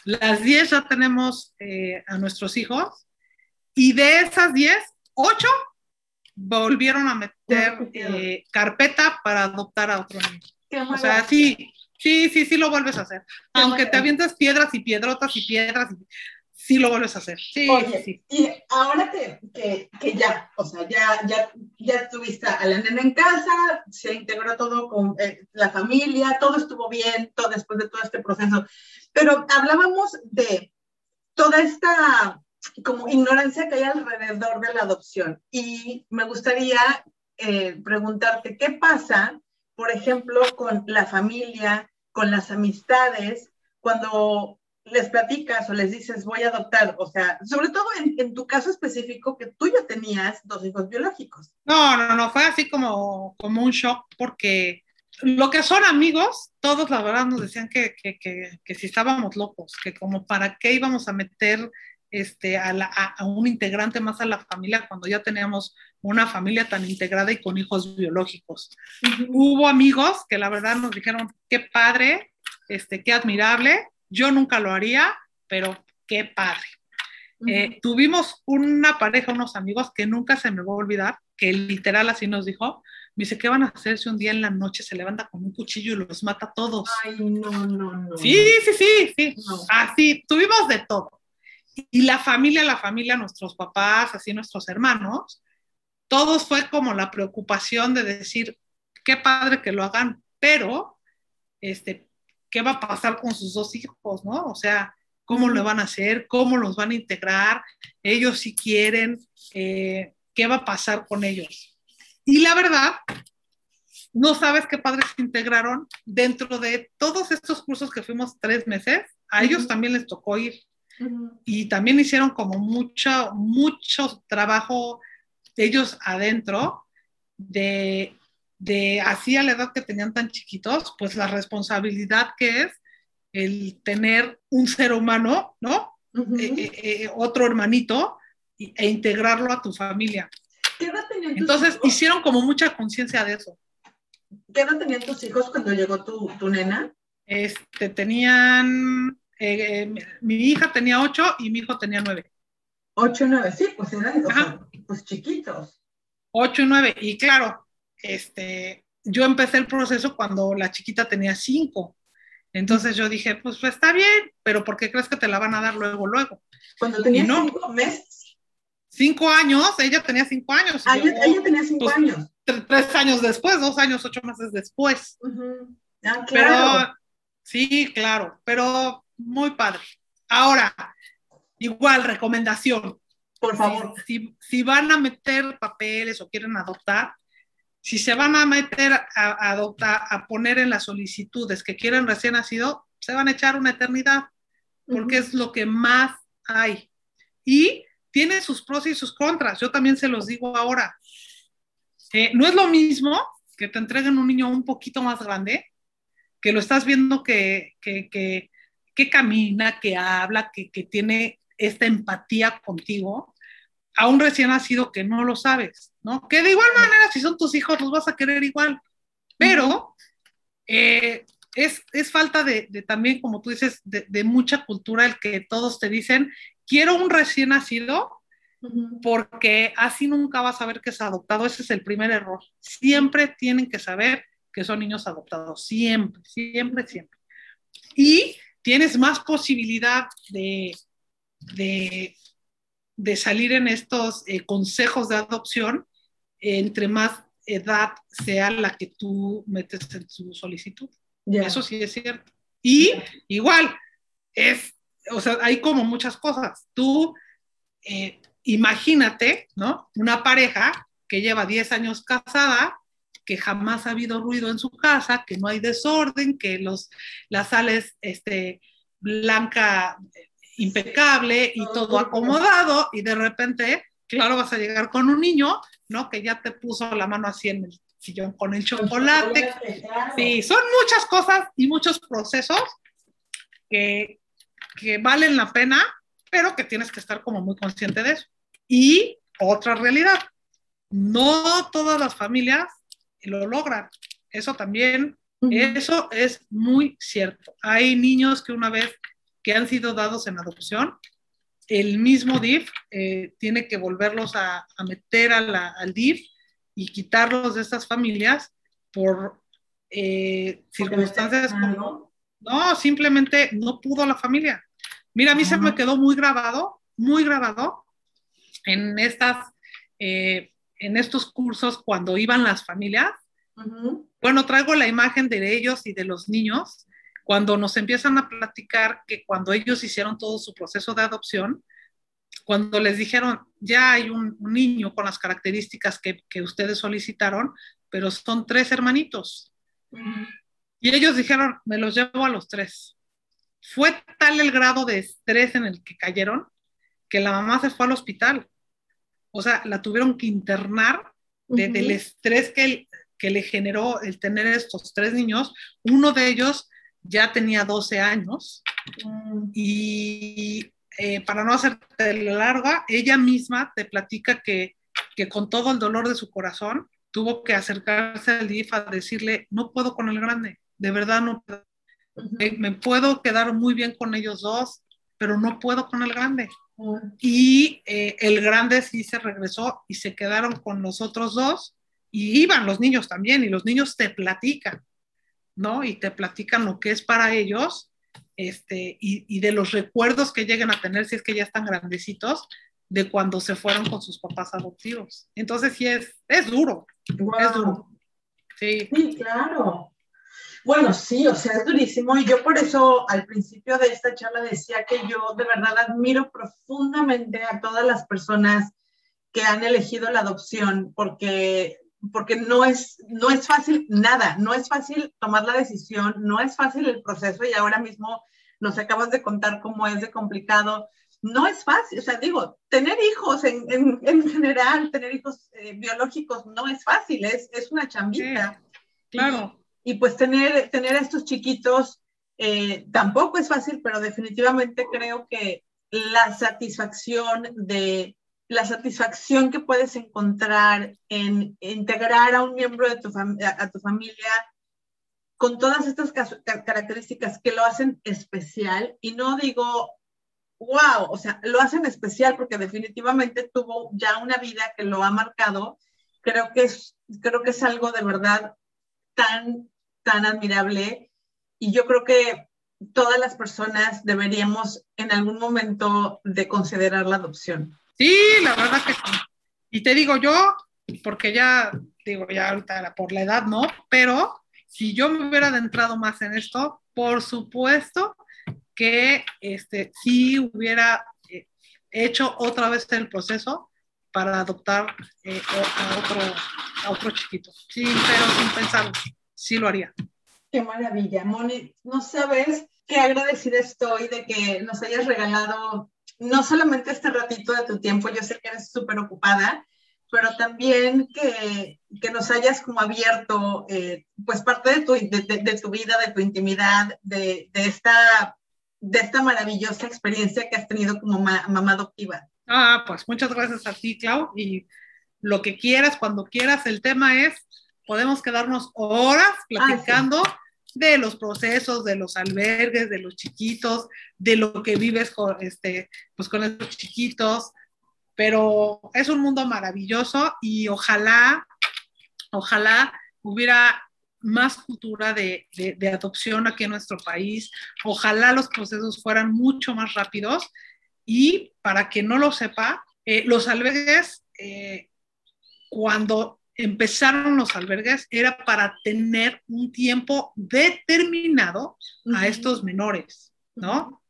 las 10 ya tenemos eh, a nuestros hijos y de esas 10, 8 volvieron a meter eh, carpeta para adoptar a otro niño. O sea, sí, Sí, sí, sí lo vuelves a hacer. Aunque te avientes piedras y piedrotas y piedras, sí lo vuelves a hacer. Sí, Oye, sí. y ahora que, que, que, ya, o sea, ya, ya, ya tuviste a la nena en casa, se integró todo con eh, la familia, todo estuvo bien todo, después de todo este proceso, pero hablábamos de toda esta como ignorancia que hay alrededor de la adopción y me gustaría eh, preguntarte qué pasa por ejemplo, con la familia, con las amistades, cuando les platicas o les dices voy a adoptar, o sea, sobre todo en, tu caso específico que tú ya tenías dos hijos biológicos. No, no, no, fue así como, como un shock porque lo que son amigos, todos la verdad nos decían que, que, que, que si estábamos locos, que como para qué íbamos a meter este, a, la, a, un integrante más a la familia cuando ya teníamos una familia tan integrada y con hijos biológicos. Hubo amigos que la verdad nos dijeron, qué padre, este, qué admirable, yo nunca lo haría, pero qué padre. Eh, tuvimos una pareja, unos amigos que nunca se me va a olvidar, que literal así nos dijo, me dice, ¿qué van a hacer si un día en la noche se levanta con un cuchillo y los mata a todos? Ay, no, no, no. Sí, sí, sí, sí. Así, tuvimos de todo. Y la familia, la familia, nuestros papás, así nuestros hermanos, todos fue como la preocupación de decir, qué padre que lo hagan, pero, este, ¿qué va a pasar con sus dos hijos, no? O sea, ¿cómo lo van a hacer? ¿Cómo los van a integrar? Ellos si quieren, eh, ¿qué va a pasar con ellos? Y la verdad, no sabes qué padres se integraron dentro de todos estos cursos que fuimos tres meses, a ellos también les tocó ir. Y también hicieron como mucho, mucho trabajo ellos adentro de, de así a la edad que tenían tan chiquitos, pues la responsabilidad que es el tener un ser humano, ¿no? Eh, eh, eh, otro hermanito e integrarlo a tu familia. ¿Qué edad tenían tus Entonces hijos? hicieron como mucha conciencia de eso. ¿Qué edad tenían tus hijos cuando llegó tu, tu nena? Este, tenían eh, mi, mi hija tenía ocho y mi hijo tenía nueve. Ocho, nueve, sí, pues eran o Ajá. sea, pues chiquitos. Ocho y nueve. Y claro, este, yo empecé el proceso cuando la chiquita tenía cinco. Entonces yo dije, pues, pues, está bien, pero ¿por qué crees que te la van a dar luego, luego? Cuando tenía no. cinco meses. Cinco años, ella tenía cinco años. Ah, Yo, ella, tenía cinco pues, años. tre- tres años después, dos años, ocho meses después. Ah, Pero claro. sí, claro, pero muy padre. Ahora, igual, recomendación. Por favor. Si, si- si van a meter papeles o quieren adoptar, si se van a meter a, a adoptar, a poner en las solicitudes que quieren recién nacido, se van a echar una eternidad, porque es lo que más hay. Y tiene sus pros y sus contras. Yo también se los digo ahora. Eh, no es lo mismo que te entreguen un niño un poquito más grande, que lo estás viendo que, que, que, que camina, que habla, que, que tiene esta empatía contigo, a un recién nacido que no lo sabes, ¿no? Que de igual manera, si son tus hijos, los vas a querer igual, pero eh, es, es, falta de, de, también, como tú dices, de, de, mucha cultura el que todos te dicen, quiero un recién nacido, porque así nunca vas a ver que es adoptado. Ese es el primer error. Siempre tienen que saber que son niños adoptados. Siempre, siempre, siempre. Y tienes más posibilidad de, de, de salir en estos eh, consejos de adopción entre más edad sea la que tú metes en tu solicitud. Yeah. Eso sí es cierto. Y igual, es, o sea, hay como muchas cosas. Tú eh, imagínate, ¿no? Una pareja que lleva 10 años casada, que jamás ha habido ruido en su casa, que no hay desorden, que los, la sala es este, blanca, impecable y todo acomodado, y de repente, claro, vas a llegar con un niño, ¿no? Que ya te puso la mano así en el sillón con el chocolate. Sí, son muchas cosas y muchos procesos que, que valen la pena, pero que tienes que estar como muy consciente de eso. Y otra realidad, no todas las familias lo logran. Eso también, uh -huh. eso es muy cierto. Hay niños que una vez que han sido dados en adopción, el mismo DIF eh, tiene que volverlos a, a meter a la, al DIF y quitarlos de estas familias por eh, circunstancias como, no, simplemente no pudo la familia. Mira, a mí se me quedó muy grabado, muy grabado en estas, eh, en estos cursos cuando iban las familias. Bueno, traigo la imagen de ellos y de los niños cuando nos empiezan a platicar que cuando ellos hicieron todo su proceso de adopción, cuando les dijeron, ya hay un, niño con las características que, que, ustedes solicitaron, pero son tres hermanitos. Y ellos dijeron, me los llevo a los tres. Fue tal el grado de estrés en el que cayeron que la mamá se fue al hospital. O sea, la tuvieron que internar del estrés que, que le generó el tener estos tres niños. Uno de ellos ya tenía 12 años y eh, para no hacerte larga, ella misma te platica que, que con todo el dolor de su corazón tuvo que acercarse al DIF a decirle, no puedo con el grande, de verdad no puedo. me, puedo quedar muy bien con ellos dos, pero no puedo con el grande. Y eh, el grande sí se regresó y se quedaron con los otros dos y iban los niños también y los niños te platican, ¿no? Y te platican lo que es para ellos este, y, y de los recuerdos que lleguen a tener si es que ya están grandecitos de cuando se fueron con sus papás adoptivos. Entonces sí es, es duro, es duro. Sí. sí, claro. Bueno, sí, o sea, es durísimo y yo por eso al principio de esta charla decía que yo de verdad admiro profundamente a todas las personas que han elegido la adopción porque porque no es no es fácil nada, no es fácil tomar la decisión, no es fácil el proceso y ahora mismo nos acabas de contar cómo es de complicado. No es fácil, o sea, digo, tener hijos en, en, general, tener hijos eh, biológicos no es fácil, es, es una chambita. claro y pues tener, tener a estos chiquitos eh, tampoco es fácil, pero definitivamente creo que la satisfacción de la satisfacción que puedes encontrar en integrar a un miembro de tu, a tu familia con todas estas características que lo hacen especial, y no digo, wow, o sea, lo hacen especial porque definitivamente tuvo ya una vida que lo ha marcado, creo que es, creo que es algo de verdad tan, tan admirable. Y yo creo que todas las personas deberíamos en algún momento de considerar la adopción. Sí, la verdad que sí. Y te digo yo, porque ya, digo, ya ahorita por la edad no, pero si yo me hubiera adentrado más en esto, por supuesto que este, sí hubiera eh, hecho otra vez el proceso para adoptar eh, a, otro, a otro chiquito. Sí, pero sin pensarlo sí lo haría. Qué maravilla, Moni. No sabes qué agradecida estoy de que nos hayas regalado no solamente este ratito de tu tiempo, yo sé que eres súper ocupada, pero también que, que, nos hayas como abierto pues parte de tu, de, tu vida, de tu intimidad, de, de, esta, de esta maravillosa experiencia que has tenido como mamá adoptiva. Ah, pues muchas gracias a ti, Clau, y lo que quieras, cuando quieras, el tema es podemos quedarnos horas platicando de los procesos, de los albergues, de los chiquitos, de lo que vives con, este, pues con esos chiquitos, pero es un mundo maravilloso y ojalá, ojalá hubiera más cultura de, adopción aquí en nuestro país, ojalá los procesos fueran mucho más rápidos. Y para que no lo sepa, eh, los albergues, eh, cuando empezaron los albergues era para tener un tiempo determinado a estos menores, ¿no?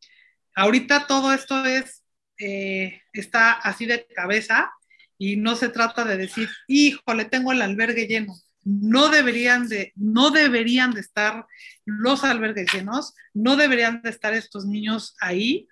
Ahorita todo esto es, eh, está así de cabeza y no se trata de decir, híjole, tengo el albergue lleno. No deberían de, no deberían de estar los albergues llenos, no deberían de estar estos niños ahí,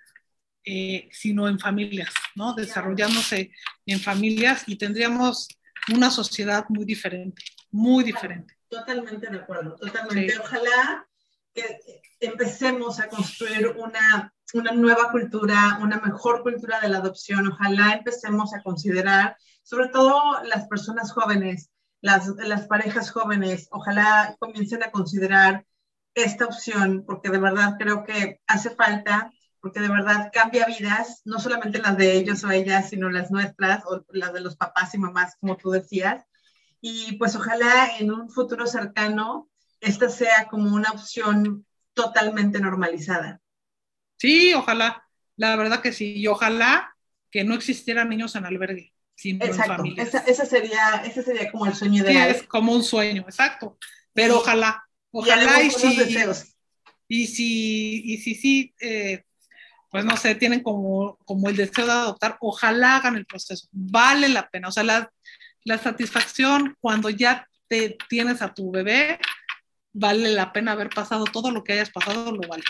eh, sino en familias, ¿no? Desarrollándose en familias y tendríamos una sociedad muy diferente, muy diferente. Totalmente de acuerdo, totalmente. Ojalá que empecemos a construir una, una nueva cultura, una mejor cultura de la adopción. Ojalá empecemos a considerar, sobre todo las personas jóvenes, las, las parejas jóvenes, ojalá comiencen a considerar esta opción, porque de verdad creo que hace falta porque de verdad cambia vidas, no solamente las de ellos o ellas, sino las nuestras o las de los papás y mamás, como tú decías. Y pues ojalá en un futuro cercano esta sea como una opción totalmente normalizada. Sí, ojalá, la verdad que sí, y ojalá que no existieran niños en albergue, sino exacto. en. Esa, ese, sería, ese sería como el sueño Sí, de es como un sueño, exacto. Pero Sí. ojalá, y ojalá y, buenos si, deseos. y si, y si sí, eh, pues no sé, tienen como, como el deseo de adoptar, ojalá hagan el proceso, vale la pena. O sea, la, la satisfacción cuando ya te tienes a tu bebé, vale la pena haber pasado todo lo que hayas pasado, lo vale.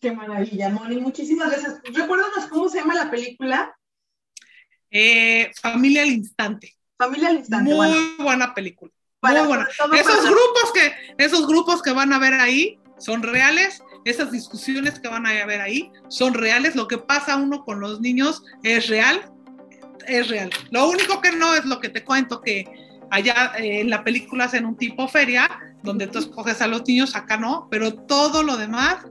Qué maravilla, Moni. Muchísimas gracias. Recuérdanos cómo se llama la película. Eh, familia al instante. Familia al instante. Muy bueno, buena película. para- muy buena. Esos para- grupos que, esos grupos que van a ver ahí son reales, esas discusiones que van a ver ahí son reales, lo que pasa uno con los niños es real, es real. Lo único que no es lo que te cuento que allá eh, en la película hacen un tipo feria donde tú escoges a los niños, acá no, pero todo lo demás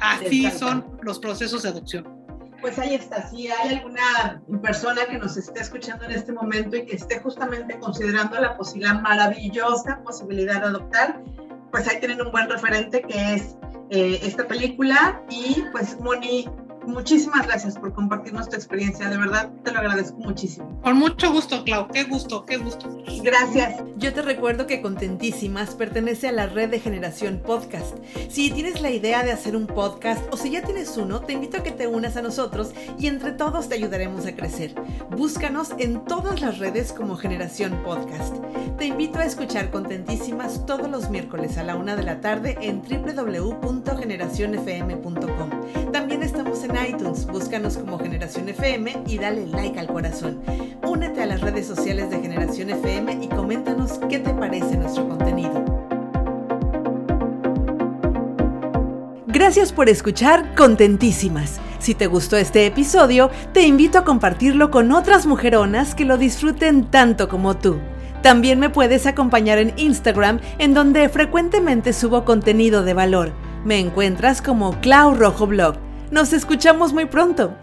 así son los procesos de adopción. Pues ahí está. Si hay alguna persona que nos esté escuchando en este momento y que esté justamente considerando la posibilidad maravillosa posibilidad de adoptar, pues ahí tienen un buen referente que es eh, esta película. Y pues, Moni, muchísimas gracias por compartirnos tu experiencia. De verdad, te lo agradezco muchísimo. Con mucho gusto, Clau, qué gusto, qué gusto. Gracias. Yo te recuerdo que Contentísimas pertenece a la red de Generación Podcast. Si tienes la idea de hacer un podcast o si ya tienes uno, te invito a que te unas a nosotros y entre todos te ayudaremos a crecer. Búscanos en todas las redes como Generación Podcast. Te invito a escuchar Contentísimas todos los miércoles a la una de la tarde en www.generacionfm.com. También estamos en iTunes, búscanos como Generación FM y dale like al corazón. Únete a las redes sociales de Generación FM y coméntanos qué te parece nuestro contenido. Gracias por escuchar Contentísimas. Si te gustó este episodio, te invito a compartirlo con otras mujeronas que lo disfruten tanto como tú. También me puedes acompañar en Instagram, en donde frecuentemente subo contenido de valor. Me encuentras como Clau Rojo Blog. Nos escuchamos muy pronto.